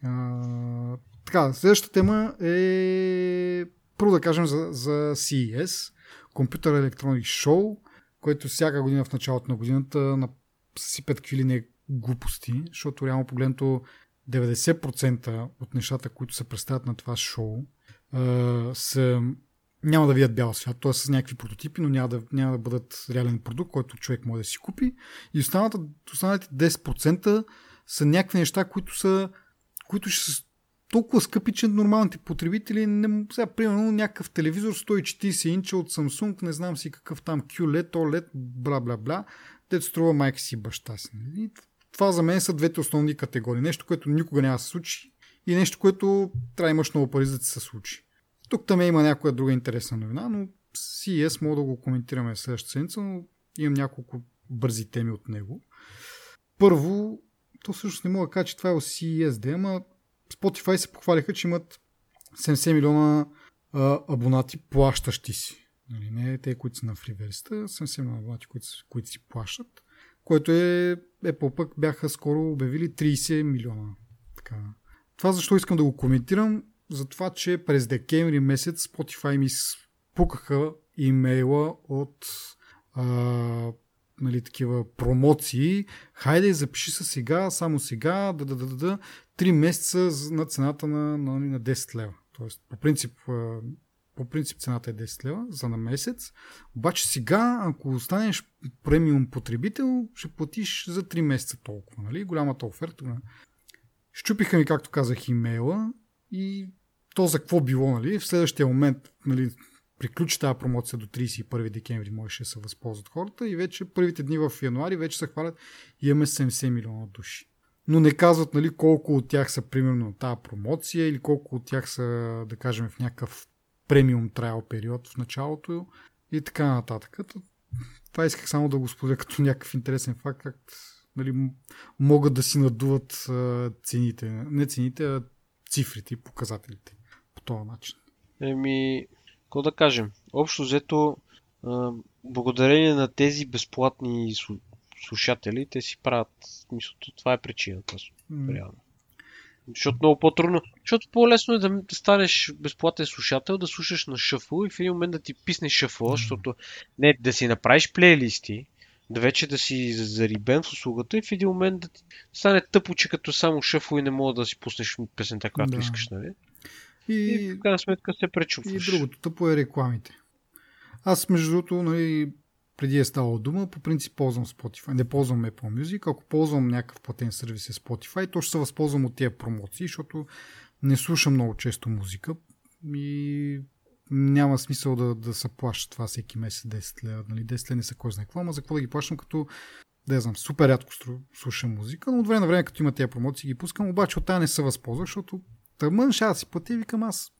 А, така, следващата тема е първо да кажем за, за CES, Computer Electronics Show, което всяка година в началото на годината сипят какви ли не глупости, защото реално погледнато 90% от нещата, които се представят на това шоу, са, няма да видят бял свят, т.е. с някакви прототипи, но няма да, няма да бъдат реален продукт, който човек може да си купи. И останалите, останалите 10% са някакви неща, които са които ще са толкова скъпи, че нормалните потребители не... Сега, примерно, някакъв телевизор 140 инча от Samsung, не знам си какъв там QLED, OLED, бла бла бла, дето струва майка си баща си. Това за мен са двете основни категории. Нещо, което никога няма да се случи и нещо, което трябва да имаш много пари за да се случи. Тук там има някоя друга интересна новина, но CES мога да го коментираме следващата седмица, но имам няколко бързи теми от него. Първо, то всъщност не мога да кажа, че това е CES, ама Spotify се похвалиха, че имат 70 милиона а, абонати плащащи си. Нали, не те, които са на фриверста, 70 милиона абонати, които, които си плащат което е Apple пък бяха скоро обявили 30 милиона. Така. Това защо искам да го коментирам? За това, че през декември месец Spotify ми спукаха имейла от а, нали, такива промоции. Хайде, запиши се сега, само сега, да, да, да, да, да 3 месеца на цената на, на, на 10 лева. Тоест, по принцип, по принцип цената е 10 лева за на месец. Обаче сега, ако останеш премиум потребител, ще платиш за 3 месеца толкова. Нали? Голямата оферта. Щупиха ми, както казах, имейла и то за какво било, нали? В следващия момент, нали, приключи тази промоция до 31 декември, можеше да се възползват хората и вече първите дни в януари вече се хвалят имаме 70 милиона души. Но не казват нали, колко от тях са примерно на тази промоция или колко от тях са, да кажем, в някакъв премиум трайл период в началото и така нататък. Това исках само да го споделя като някакъв интересен факт, как нали, могат да си надуват цените. Не цените, а цифрите, показателите по този начин. Еми, какво да кажем? Общо взето, благодарение на тези безплатни слушатели, те си правят, мисълто, това е причината. Реално. Защото много по-трудно. Защото по-лесно е да станеш безплатен слушател, да слушаш на шъфъл и в един момент да ти писнеш шъфъл, защото не да си направиш плейлисти, да вече да си зарибен в услугата и в един момент да ти стане тъпо, че като само шъфъл и не мога да си пуснеш песента, която да. искаш, нали? И, и в крайна сметка се пречупваш. И другото тъпо е рекламите. Аз, между другото, нали, преди е ставало дума, по принцип ползвам Spotify. Не ползвам Apple Music. Ако ползвам някакъв платен сервис е Spotify, то ще се възползвам от тия промоции, защото не слушам много често музика и няма смисъл да, да се плаща това всеки месец 10 лева. Нали? 10 лева не са кой знае какво, ама за какво да ги плащам, като да я знам, супер рядко слушам музика, но от време на време, като има тези промоции, ги пускам, обаче от тази не се възползва, защото тъмън да си плати, викам аз.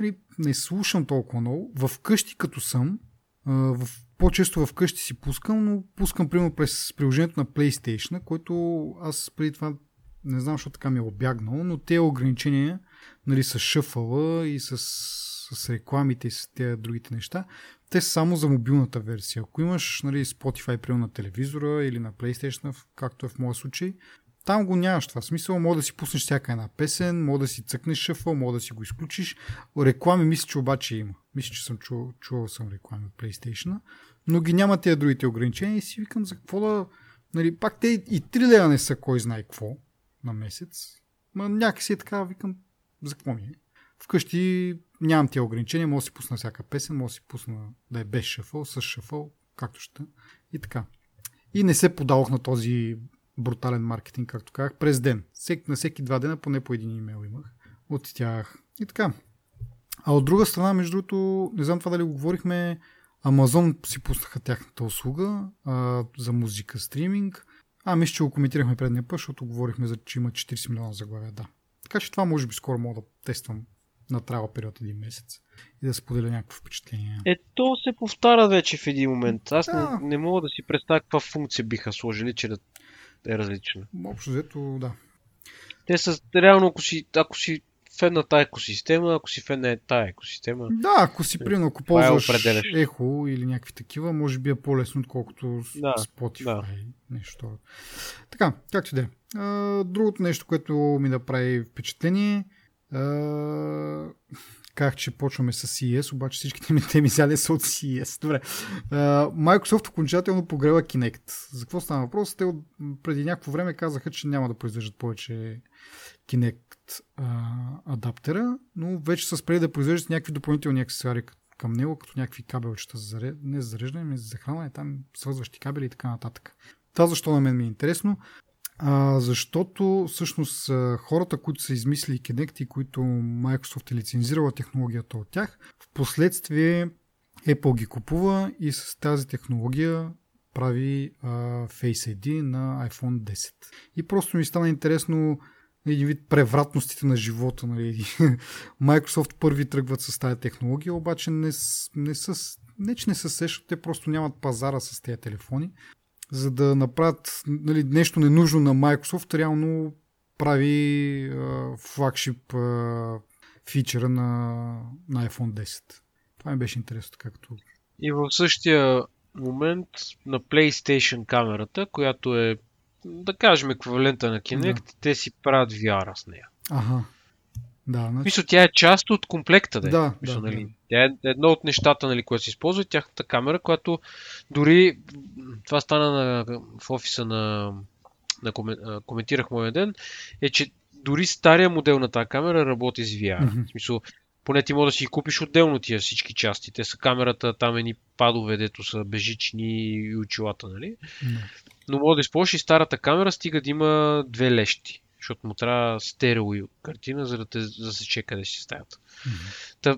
Нали, не слушам толкова много. В къщи като съм, в по-често вкъщи си пускам, но пускам примерно през приложението на PlayStation, който аз преди това не знам, защо така ми е обягнал, но те ограничения нали, с шъфъла и с, с рекламите и с тези другите неща, те са само за мобилната версия. Ако имаш нали, Spotify примерно на телевизора или на PlayStation, както е в моя случай, там го нямаш това. Смисъл, може да си пуснеш всяка една песен, може да си цъкнеш шъфа, може да си го изключиш. Реклами мисля, че обаче има. Мисля, че съм чувал, чувал съм реклами от PlayStation, но ги няма тези другите ограничения и си викам за какво да... Нали, пак те и 3 лева не са кой знае какво на месец. Ма някакси е така, викам, за какво ми е? Вкъщи нямам тия ограничения, мога да си пусна всяка песен, мога да си пусна да е без шафъл, с шафъл, както ще. И така. И не се подавах на този брутален маркетинг, както казах, през ден. Всек, на всеки два дена поне по един имейл имах от тях. И така. А от друга страна, между другото, не знам това дали го говорихме, Амазон си пуснаха тяхната услуга а, за музика, стриминг. А, мисля, че го коментирахме предния път, защото говорихме за, че има 40 милиона заглавия, да. Така че това може би скоро мога да тествам на трябва период един месец и да споделя някакво впечатление. Е, то се повтаря вече в един момент. Аз да. не, не мога да си представя каква функция биха сложили, че да е различна. Общо взето, да. Те са реално, ако си, ако си фен на тази екосистема, ако си фен на тази екосистема. Да, ако си, примерно, ако е ползваш е ехо или някакви такива, може би е по-лесно, отколкото да, Spotify. Да. Нещо. Така, как ти да е. Другото нещо, което ми направи впечатление, как че почваме с CES, обаче всичките ми теми сега са от CES. Добре. Microsoft окончателно погрева Kinect. За какво става въпрос? Те преди някакво време казаха, че няма да произвеждат повече Kinect а, адаптера, но вече са спрели да произвеждат някакви допълнителни аксесуари към него, като някакви кабелчета за зареждане, не за зареждане, ами за захранване, там свързващи кабели и така нататък. Това защо на мен ми е интересно? А, защото всъщност хората, които са измислили Kinect и които Microsoft е лицензирала технологията от тях, в последствие Apple ги купува и с тази технология прави а, Face ID на iPhone 10. И просто ми стана интересно един вид превратностите на живота. Нали. Microsoft първи тръгват с тази технология, обаче не, не, са, не че не се сещат, те просто нямат пазара с тези телефони. За да направят нали, нещо ненужно на Microsoft, реално прави флагшип фичера на, на iPhone 10. Това ми беше интересно, както. И в същия момент на PlayStation камерата, която е да кажем, еквивалента на Kinect, да. те си правят VR с нея. Ага. Да, значи... Мисля, тя е част от комплекта, да. да, Мисля, да, нали? да. Тя е едно от нещата, нали, което се използва, тяхната камера, която дори това стана на, в офиса на, на коментирах моя ден, е, че дори стария модел на тази камера работи с VR. Mm-hmm. В смисъл, поне ти може да си купиш отделно тия всички части. Те са камерата, там едни падове, дето са бежични и очилата, нали? Mm-hmm. Но може да използваш и старата камера, стига да има две лещи. Защото му трябва стерео и картина, за да те засече къде си стаята. Mm-hmm. Та,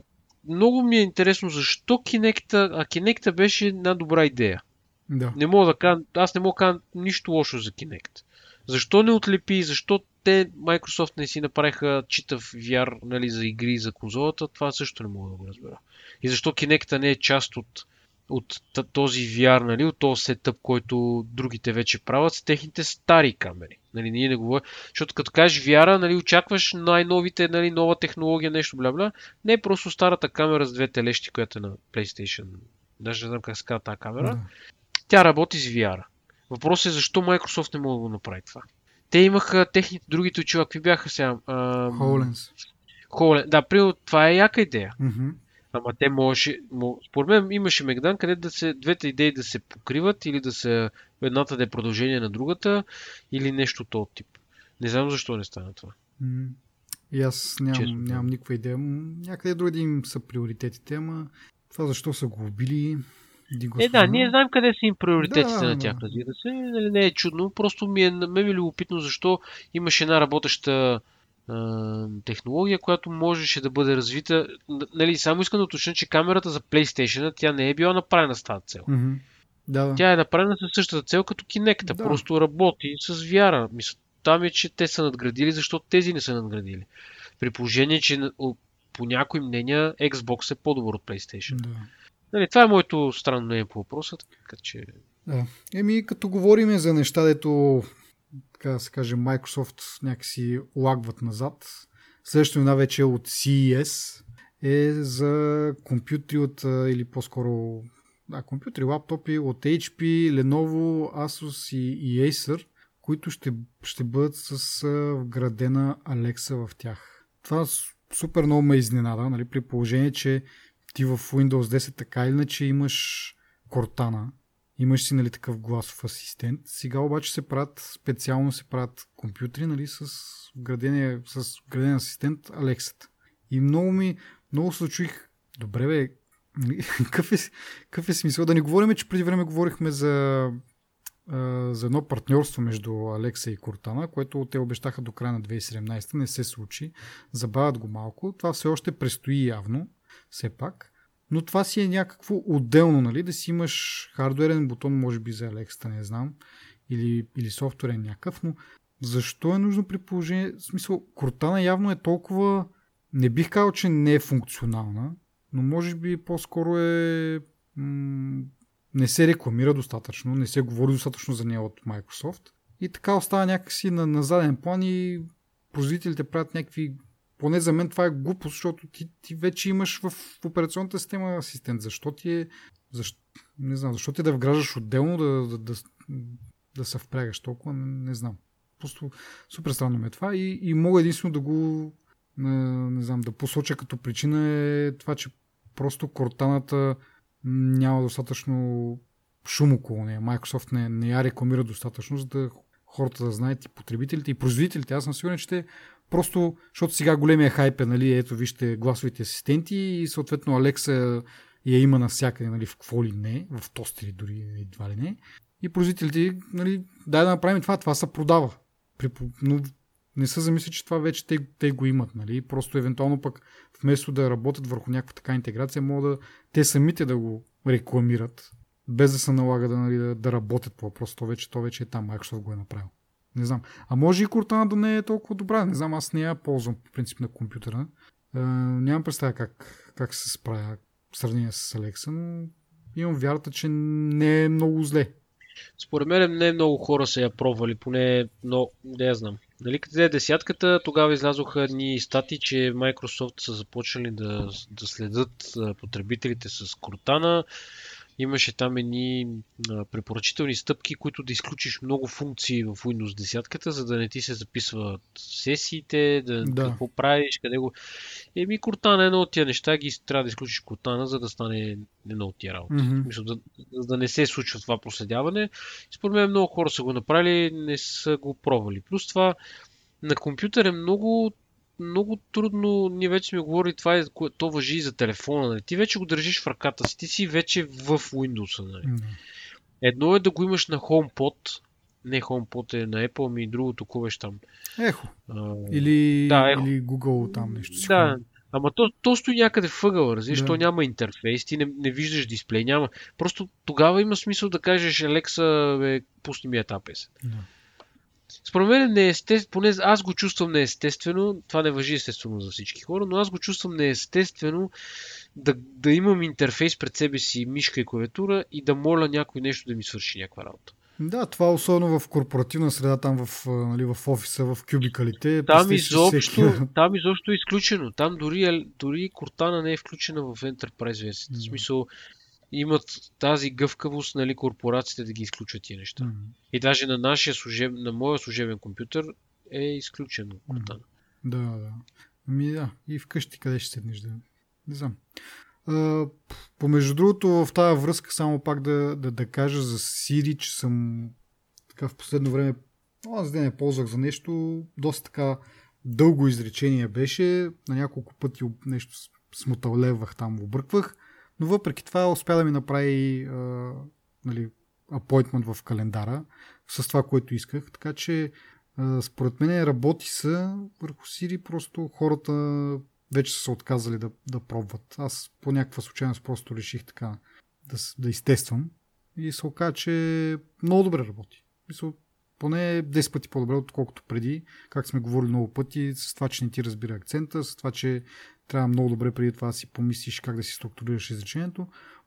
много ми е интересно защо Kinect, а Kinect беше една добра идея. Да. Не мога да кажа, аз не мога да кажа нищо лошо за Kinect. Защо не отлепи, защо те Microsoft не си направиха читав VR нали, за игри за конзолата, това също не мога да го разбера. И защо Kinect не е част от от този VR, нали, от този сетъп, който другите вече правят с техните стари камери. Нали, ние не говорим, защото като кажеш VR, нали, очакваш най-новите, нали, нова технология, нещо бля-бля. Не е просто старата камера с двете лещи, която е на PlayStation. Даже не знам как се казва тази камера. Да. Тя работи с VR. Въпросът е защо Microsoft не мога да го направи това. Те имаха техните другите очила, какви бяха сега? HoloLens. HoloLens. Да, при това е яка идея. Mm-hmm. Ама те може, според мен имаше Мегдан, къде да се, двете идеи да се покриват или да се едната да е продължение на другата или нещо от този тип. Не знам защо не стана това. Mm. И аз нямам, нямам никаква идея. Някъде други им са приоритетите, ама това защо са го убили. Е, да, ние знаем къде са им приоритетите да, на тях, разбира се. Нали, не е чудно, просто ми е, ме е любопитно защо имаше една работеща технология, която можеше да бъде развита. Нали, само искам да уточня, че камерата за PlayStation тя не е била направена с тази цел. Mm-hmm. Да, Тя е направена с същата цел като Kinect. Да. Просто работи с. Мисля, там е, че те са надградили, защото тези не са надградили. При положение, че по някои мнения Xbox е по-добър от PlayStation. Да. Нали, това е моето странно мнение по въпроса, така че... Да. Еми, като говорим за неща, дето така да се каже, Microsoft някакси лагват назад. Следващото една вече от CES е за компютри от, или по-скоро да, компютри, лаптопи от HP, Lenovo, Asus и, и Acer, които ще, ще бъдат с вградена Alexa в тях. Това супер много ме изненада, нали, при положение, че ти в Windows 10 така или иначе имаш Cortana, имаш си нали, такъв гласов асистент. Сега обаче се правят, специално се правят компютри нали, с вграден, с вграден асистент Алексата. И много ми, много се чуих, добре бе, нали, какъв е, е смисъл? Да не говорим, че преди време говорихме за за едно партньорство между Алекса и Кортана, което те обещаха до края на 2017, не се случи. Забавят го малко. Това все още предстои явно, все пак. Но това си е някакво отделно, нали? Да си имаш хардуерен бутон, може би за Alexa, не знам, или, или софтуерен някакъв, но защо е нужно при положение... В смисъл, Кортана явно е толкова... Не бих казал, че не е функционална, но може би по-скоро е... М- не се рекламира достатъчно, не се говори достатъчно за нея от Microsoft. И така остава някакси на, на заден план и производителите правят някакви поне за мен това е глупост, защото ти, ти вече имаш в операционната система асистент. Защо ти е... Защо, не знам, защо ти да вграждаш отделно да, да, да, да се впрягаш толкова, не, не знам. Просто супер странно ме е това и, и мога единствено да го не знам, да посоча като причина е това, че просто кортаната няма достатъчно шум около нея. Microsoft не, не я рекламира достатъчно, за да хората да знаят и потребителите, и производителите. Аз съм сигурен, че те Просто, защото сега големия хайп е, нали, ето вижте гласовите асистенти и съответно Алекса я има навсякъде, нали, в какво ли не, в тостери дори едва ли не. И производителите, нали, дай да направим това, това се продава. Но не са замисли, че това вече те, те го имат. Нали? Просто евентуално пък вместо да работят върху някаква така интеграция, могат да те самите да го рекламират, без да се налага да, нали, да, да работят по въпроса. То вече, то вече е там, Microsoft го е направил. Не знам. А може и Cortana да не е толкова добра. Не знам, аз не я ползвам по принцип на компютъра. Е, нямам представа как, как се справя в сравнение с Alexa, но имам вярата, че не е много зле. Според мен не много хора са я пробвали, поне, но не я знам. Нали, като е десятката, тогава излязоха едни стати, че Microsoft са започнали да, да следят потребителите с Cortana имаше там едни препоръчителни стъпки, които да изключиш много функции в Windows 10, за да не ти се записват сесиите, да, да. какво правиш, къде го... Еми, Cortana е едно от тия неща, ги трябва да изключиш Cortana, за да стане едно от тия работи. Mm-hmm. Мисля, да, да не се случва това проследяване. Според мен много хора са го направили, не са го пробвали. Плюс това, на компютър е много много трудно, ние вече сме говорили, това е, то въжи и за телефона. Нали? Ти вече го държиш в ръката си, ти си вече в Windows. Нали? Mm. Едно е да го имаш на HomePod, не HomePod е на Apple, ми и другото, беше там? Ехо. А, или, да, ехо. или Google там нещо. Си да, Ама то, то стои някъде въгъл, разбираш, да. то няма интерфейс, ти не, не виждаш дисплей, няма. Просто тогава има смисъл да кажеш, Алекса, бе, пусни ми етап Да. Според мен не е естествено, поне аз го чувствам неестествено, това не въжи естествено за всички хора, но аз го чувствам неестествено да, да имам интерфейс пред себе си, мишка и клавиатура и да моля някой нещо да ми свърши някаква работа. Да, това особено в корпоративна среда, там в, нали, в офиса, в кюбикалите. Там изобщо, всеки... там изобщо е изключено. Там дори, дори Кортана не е включена в Enterprise версията. Да. В смисъл, имат тази гъвкавост, нали, корпорациите да ги изключат тия неща. Mm-hmm. И даже на нашия служеб, на моя служебен компютър е изключен Cortana. Mm-hmm. Да, да. Ми да, и вкъщи къде ще седнеш да... Не знам. Uh, помежду другото, в тази връзка само пак да, да, да кажа за Siri, че съм така в последно време аз да не ползвах за нещо, доста така дълго изречение беше, на няколко пъти нещо смуталевах там, обърквах но въпреки това успя да ми направи а, нали, апойтмент в календара с това, което исках. Така че а, според мен работи са върху Siri, просто хората вече са се отказали да, да пробват. Аз по някаква случайност просто реших така да, да изтествам и се оказа, че много добре работи. Мисля, поне 10 пъти по-добре, отколкото преди, как сме говорили много пъти, с това, че не ти разбира акцента, с това, че трябва много добре преди това да си помислиш как да си структурираш изречението.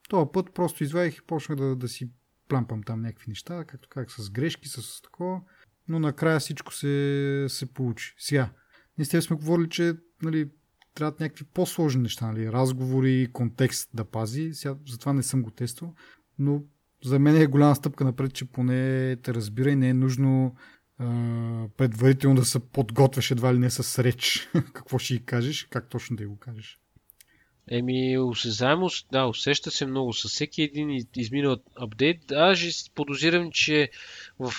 Това път просто извадих и почнах да, да си плампам там някакви неща, както как с грешки, с такова, но накрая всичко се, се получи. Сега, ние с сме говорили, че нали, трябват някакви по-сложни неща, нали, разговори, контекст да пази. Сега, затова не съм го тествал, но за мен е голяма стъпка напред, че поне те разбира и не е нужно предварително да се подготвяш едва ли не с реч. Какво ще й кажеш? Как точно да й го кажеш? Еми, осезаемост, да, усеща се много. С всеки един изминал апдейт. Аз подозирам, че в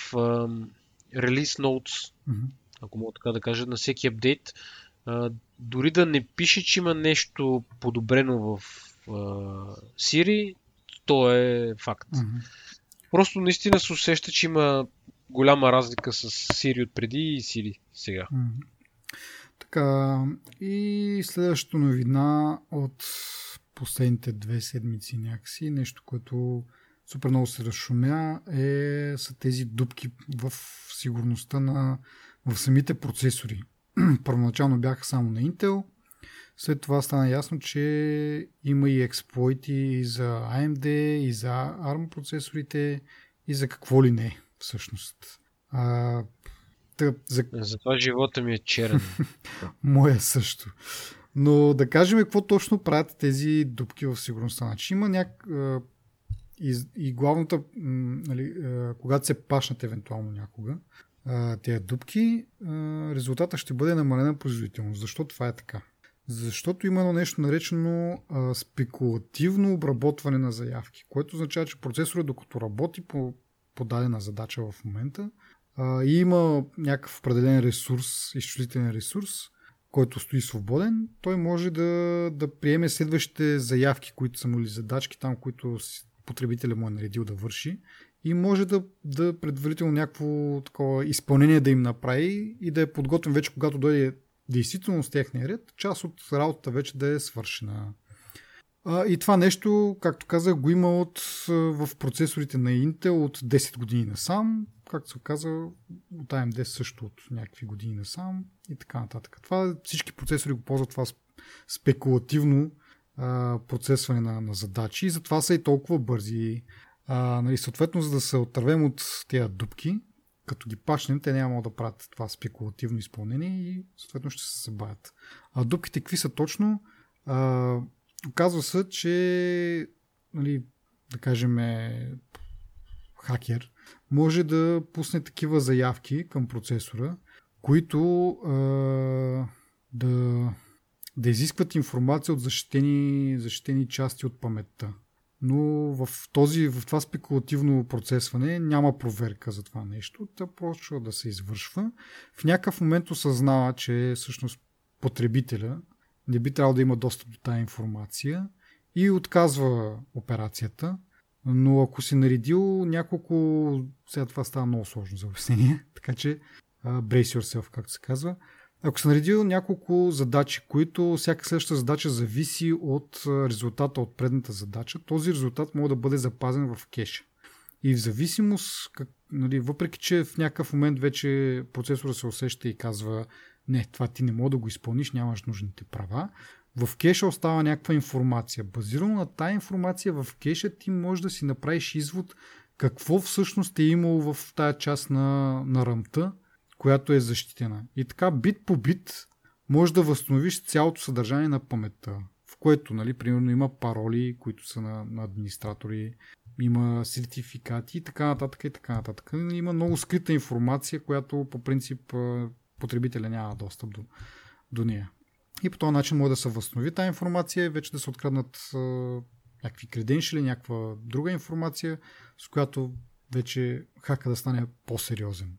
релиз notes, mm-hmm. ако мога така да кажа, на всеки апдейт, uh, дори да не пише, че има нещо подобрено в uh, Siri, то е факт. Mm-hmm. Просто наистина се усеща, че има голяма разлика с Сири от преди и Сири сега. Така, и следващата новина от последните две седмици някакси, нещо, което супер много се разшумя, е, са тези дупки в сигурността на в самите процесори. Първоначално бяха само на Intel, след това стана ясно, че има и експлойти и за AMD, и за ARM процесорите, и за какво ли не, всъщност. А, тъп, за... Затова живота ми е черен. Моя също. Но да кажем какво точно правят тези дупки в сигурността. Значи има няк... И, и главната, нали, когато се пашнат евентуално някога, тези дупки, резултата ще бъде намалена производителност. Защо това е така? Защото има едно нещо наречено а, спекулативно обработване на заявки, което означава, че процесорът докато работи по, по задача в момента а, има някакъв определен ресурс, изчислителен ресурс, който стои свободен, той може да, да приеме следващите заявки, които са му или задачки там, които потребителя му е наредил да върши и може да, да предварително някакво такова изпълнение да им направи и да е подготвен вече, когато дойде действително с техния ред, част от работата вече да е свършена. А, и това нещо, както казах, го има от, в процесорите на Intel от 10 години насам, както се каза, от AMD също от някакви години насам и така нататък. Това всички процесори го ползват това спекулативно а, процесване на, на задачи и затова са и толкова бързи. А, нали, съответно, за да се отървем от тези дупки, като ги пачнем, те няма да правят това спекулативно изпълнение и съответно ще се събавят. А дупките какви са точно? А, оказва се, че нали, да кажем хакер може да пусне такива заявки към процесора, които а, да, да изискват информация от защитени, защитени части от паметта но в, този, в това спекулативно процесване няма проверка за това нещо. Та почва да се извършва. В някакъв момент осъзнава, че всъщност потребителя не би трябвало да има достъп до тази информация и отказва операцията. Но ако си наредил няколко... Сега това става много сложно за обяснение, така че brace yourself, както се казва. Ако съм наредил няколко задачи, които всяка следваща задача зависи от резултата от предната задача, този резултат може да бъде запазен в кеша. И в зависимост, как, нали, въпреки че в някакъв момент вече процесора се усеща и казва не, това ти не мога да го изпълниш, нямаш нужните права, в кеша остава някаква информация. Базирано на тази информация в кеша ти можеш да си направиш извод какво всъщност е имало в тази част на, на ръмта, която е защитена. И така бит по бит може да възстановиш цялото съдържание на паметта, в което, нали, примерно има пароли, които са на, на администратори, има сертификати и така нататък и така нататък. Има много скрита информация, която по принцип потребителя няма достъп до, до нея. И по този начин може да се възстанови тази информация вече да се откраднат а, някакви креденшили, някаква друга информация, с която вече хака да стане по-сериозен.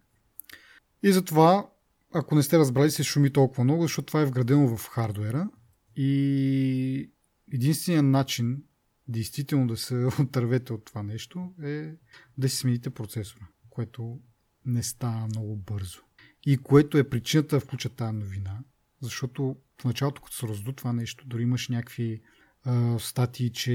И затова, ако не сте разбрали, се шуми толкова много, защото това е вградено в хардуера и единственият начин действително да се отървете от това нещо е да си смените процесора, което не става много бързо. И което е причината да включа тази новина, защото в началото, като се разду това нещо, дори имаш някакви а, статии, че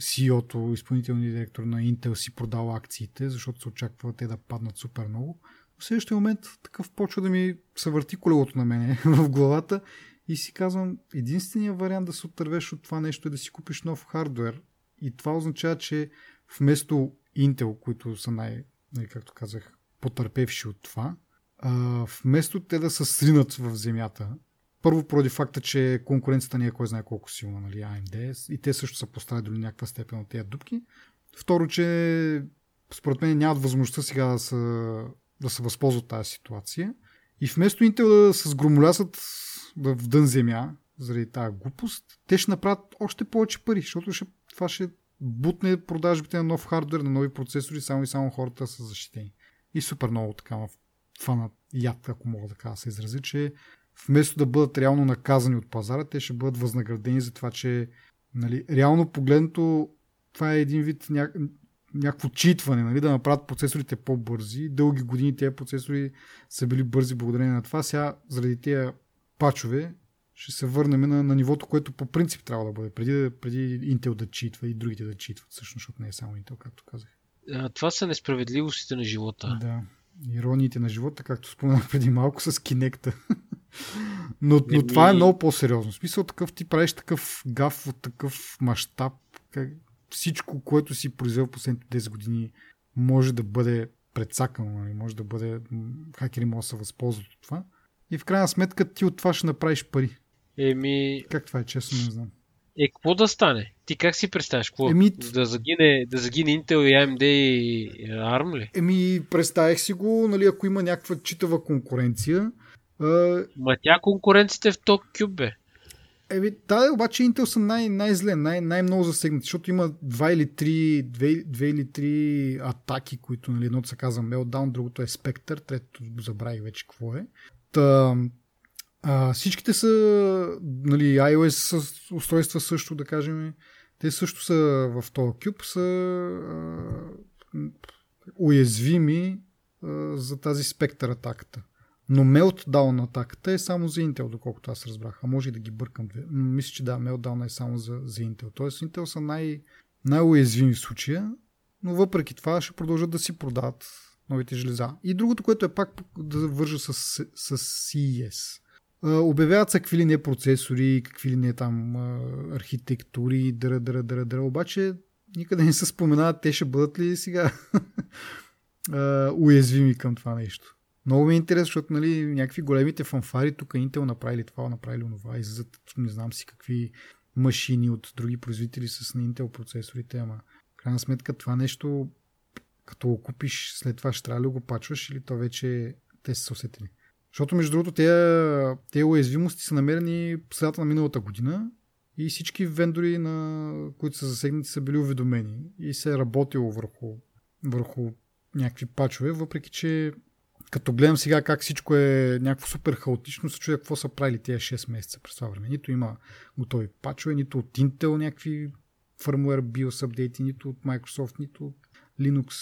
CEO-то, изпълнителният директор на Intel си продал акциите, защото се очаква те да паднат супер много в следващия момент такъв почва да ми се върти колелото на мене в главата и си казвам, единственият вариант да се отървеш от това нещо е да си купиш нов хардвер. И това означава, че вместо Intel, които са най, най както казах, потърпевши от това, вместо те да се сринат в земята, първо поради факта, че конкуренцията не е кой знае колко силна, нали, AMD, и те също са поставили до някаква степен от тези дупки. Второ, че според мен нямат възможността сега да са да се възползват тази ситуация. И вместо Intel да се сгромолясат в дън земя, заради тази глупост, те ще направят още повече пари, защото ще, това ще бутне продажбите на нов хардвер, на нови процесори, само и само хората са защитени. И супер много така фанат яд, ако мога така да се изрази, че вместо да бъдат реално наказани от пазара, те ще бъдат възнаградени за това, че нали, реално погледнато това е един вид ня... някакво читване, нали, да направят процесорите по-бързи. Дълги години тези процесори са били бързи благодарение на това. Сега, заради тези пачове, ще се върнем на, на нивото, което по принцип трябва да бъде, преди, преди Intel да читва и другите да читват, всъщност, защото не е само Intel, както казах. А, това са несправедливостите на живота. Да. Ирониите на живота, както споменах преди малко с кинекта. но, но това е много по-сериозно. В смисъл такъв ти правиш такъв гаф от такъв мащаб. Как... Всичко, което си произвел последните 10 години, може да бъде предсакано, нали? може да бъде... Хакери могат да се възползват от това. И в крайна сметка ти от това ще направиш пари. Еми... Как това е, честно не знам. Е, какво да стане? Ти как си представяш? Какво? Еми... Да, загине, да загине Intel и AMD и ARM ли? Еми, представях си го, нали, ако има някаква читава конкуренция. А... Ма тя конкуренцията е в Cube, бе. Еми, да, обаче Intel са най- най-зле, най- най-много засегнати, защото има два или три, две, две или три атаки, които, нали, едното се казва Meltdown, другото е Spectre, третото забравих вече какво е. Та, а, всичките са, нали, iOS устройства също, да кажем, те също са в този кюб, са а, уязвими а, за тази спектър атаката. Но Meltdown атаката е само за Intel, доколкото аз разбрах. А може и да ги бъркам. Мисля, че да, Meltdown е само за, за Intel. Тоест Intel са най- най-уязвими в случая, но въпреки това ще продължат да си продават новите железа. И другото, което е пак да вържа с, с CES. Обявяват се какви ли не процесори, какви ли не там архитектури, дъра, дъра, дъра, дъра. Обаче никъде не се споменават те ще бъдат ли сега уязвими към това нещо. Много ми е интересно, защото нали, някакви големите фанфари, тук Intel направили това, направили онова, излизат не знам си какви машини от други производители с на Intel процесорите, ама крайна сметка това нещо като го купиш, след това ще трябва ли го пачваш или то вече те са усетили. Защото, между другото, тези, тези уязвимости са намерени в средата на миналата година и всички вендори, на които са засегнати, са били уведомени и се е работило върху, върху някакви пачове, въпреки че като гледам сега как всичко е някакво супер хаотично, се чуя какво са правили тези 6 месеца през това време. Нито има готови пачове, нито от Intel някакви firmware BIOS апдейти, нито от Microsoft, нито от Linux.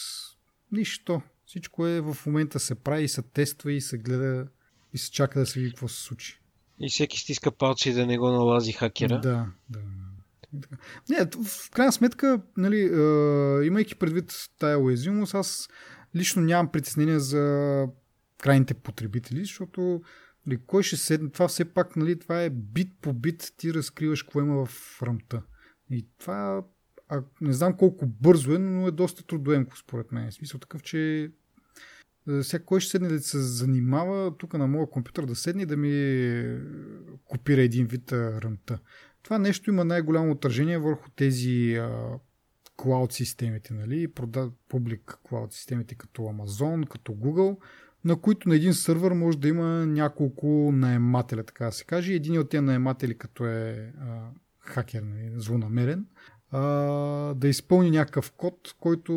Нищо. Всичко е в момента се прави и се тества и се гледа и се чака да се види какво се случи. И всеки стиска палци да не го налази хакера. Да, да. Не, в крайна сметка, нали, е, имайки предвид тая уязвимост, аз лично нямам притеснение за крайните потребители, защото нали, кой ще седне, това все пак, нали, това е бит по бит, ти разкриваш какво има в рамта. И това, а, не знам колко бързо е, но е доста трудоемко според мен. В смисъл такъв, че сега кой ще седне да се занимава тук на моя компютър да седне и да ми копира един вид ръмта. Това нещо има най-голямо отражение върху тези а, клауд системите, нали, публик клауд системите като Amazon, като Google, на които на един сървър може да има няколко наемателя, така да се каже. Един от тези наематели, като е а, хакер, нали, злонамерен, а, да изпълни някакъв код, който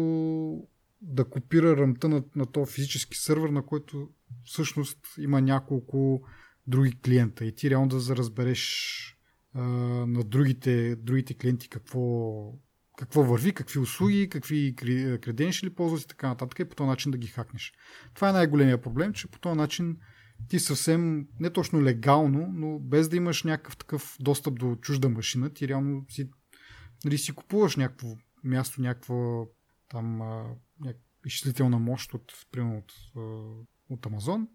да копира ръмта на, на този физически сървър, на който всъщност има няколко други клиента и ти реално да разбереш а, на другите, другите клиенти какво, какво върви, какви услуги, какви креденшили ползват и така нататък и по този начин да ги хакнеш. Това е най-големия проблем, че по този начин ти съвсем, не точно легално, но без да имаш някакъв такъв достъп до чужда машина, ти реално си, нали, си купуваш някакво място, някаква там изчислителна мощ от, примерно от, от Amazon,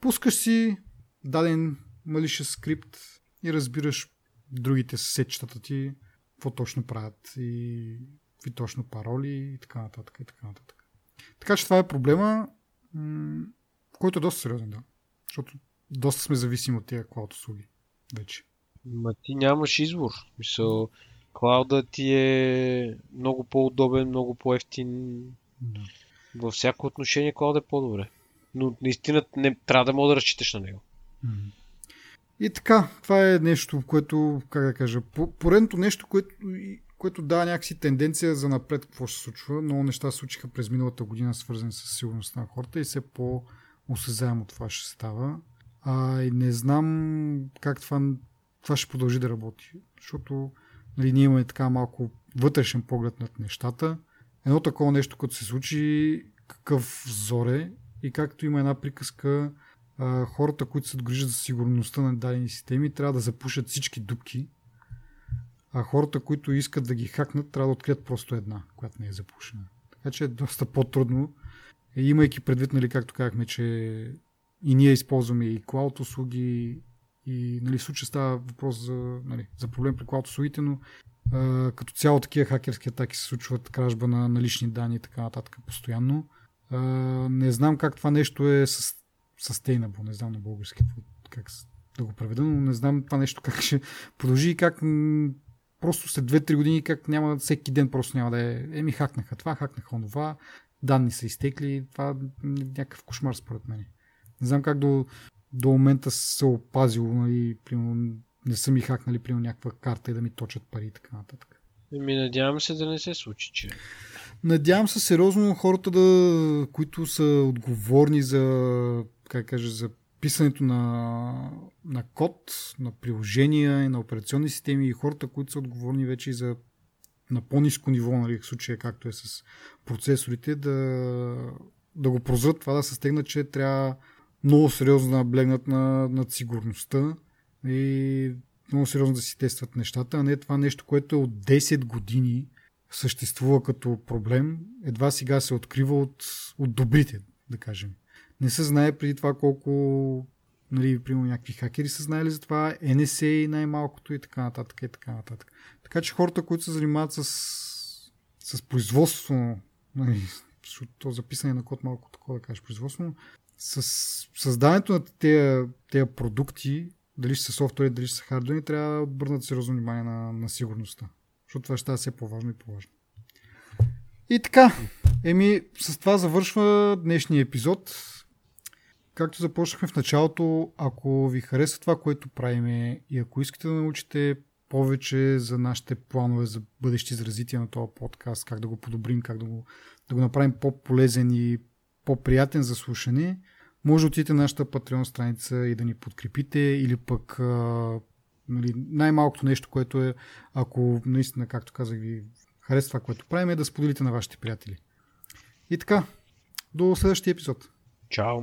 пускаш си даден малишен скрипт и разбираш другите сечетата ти, какво точно правят и какви точно пароли и така нататък и така нататък. Така че това е проблема, който е доста сериозен, да. Защото доста сме зависими от тези клауд услуги вече. Ма ти нямаш избор. Мисъл, клауда ти е много по-удобен, много по-ефтин. Да. Във всяко отношение клауд е по-добре. Но наистина не трябва да мога да разчиташ на него. И така, това е нещо, което, как да кажа, поредното нещо, което, което дава някакси тенденция за напред какво ще се случва. Много неща се случиха през миналата година, свързани с сигурността на хората и все по-осезаемо това ще става. А, и не знам как това, това ще продължи да работи, защото нали, ние имаме така малко вътрешен поглед над нещата. едно такова нещо, като се случи, какъв зоре и както има една приказка, хората, които се грижат за сигурността на дадени системи, трябва да запушат всички дупки, а хората, които искат да ги хакнат, трябва да открият просто една, която не е запушена. Така че е доста по-трудно, имайки предвид, нали, както казахме, че и ние използваме и клауд услуги, и нали, в случая става въпрос за, нали, за проблем при клауд услугите, но а, като цяло такива хакерски атаки се случват, кражба на, на лични данни и така нататък постоянно. А, не знам как това нещо е с sustainable, не знам на български как да го преведа, но не знам това нещо как ще продължи и как просто след 2-3 години как няма всеки ден просто няма да е еми хакнаха това, хакнаха онова, данни са изтекли, това е някакъв кошмар според мен. Не знам как до, до момента се опазило, нали, примерно, не са ми хакнали примерно някаква карта и да ми точат пари и така нататък. Еми, надявам се да не се случи, че. Надявам се сериозно хората, да, които са отговорни за, как кажа, за писането на, на код, на приложения и на операционни системи и хората, които са отговорни вече и за на по-низко ниво, нали, в случая както е с процесорите, да, да го прозрат това, да се стегнат, че трябва много сериозно да наблегнат на, на сигурността и много сериозно да си тестват нещата, а не това нещо, което е от 10 години съществува като проблем, едва сега се открива от, от добрите, да кажем. Не се знае преди това колко нали, примерно някакви хакери са знаели за това, NSA най-малкото и така нататък и така нататък. Така че хората, които се занимават с, с производство, нали, защото записане на код малко такова да кажеш производство, с създаването на тези продукти, дали ще са софтуери, дали ще са хардуери, трябва да обърнат сериозно внимание на, на сигурността. Защото това ще все по-важно и по-важно. И така, еми, с това завършва днешния епизод. Както започнахме в началото, ако ви хареса това, което правиме и ако искате да научите повече за нашите планове за бъдещи за развитие на този подкаст, как да го подобрим, как да го, да го направим по-полезен и по-приятен за слушане, може да отидете на нашата Patreon страница и да ни подкрепите или пък нали, най-малкото нещо, което е, ако наистина, както казах ви, харесва това, което правим, е да споделите на вашите приятели. И така, до следващия епизод. Чао!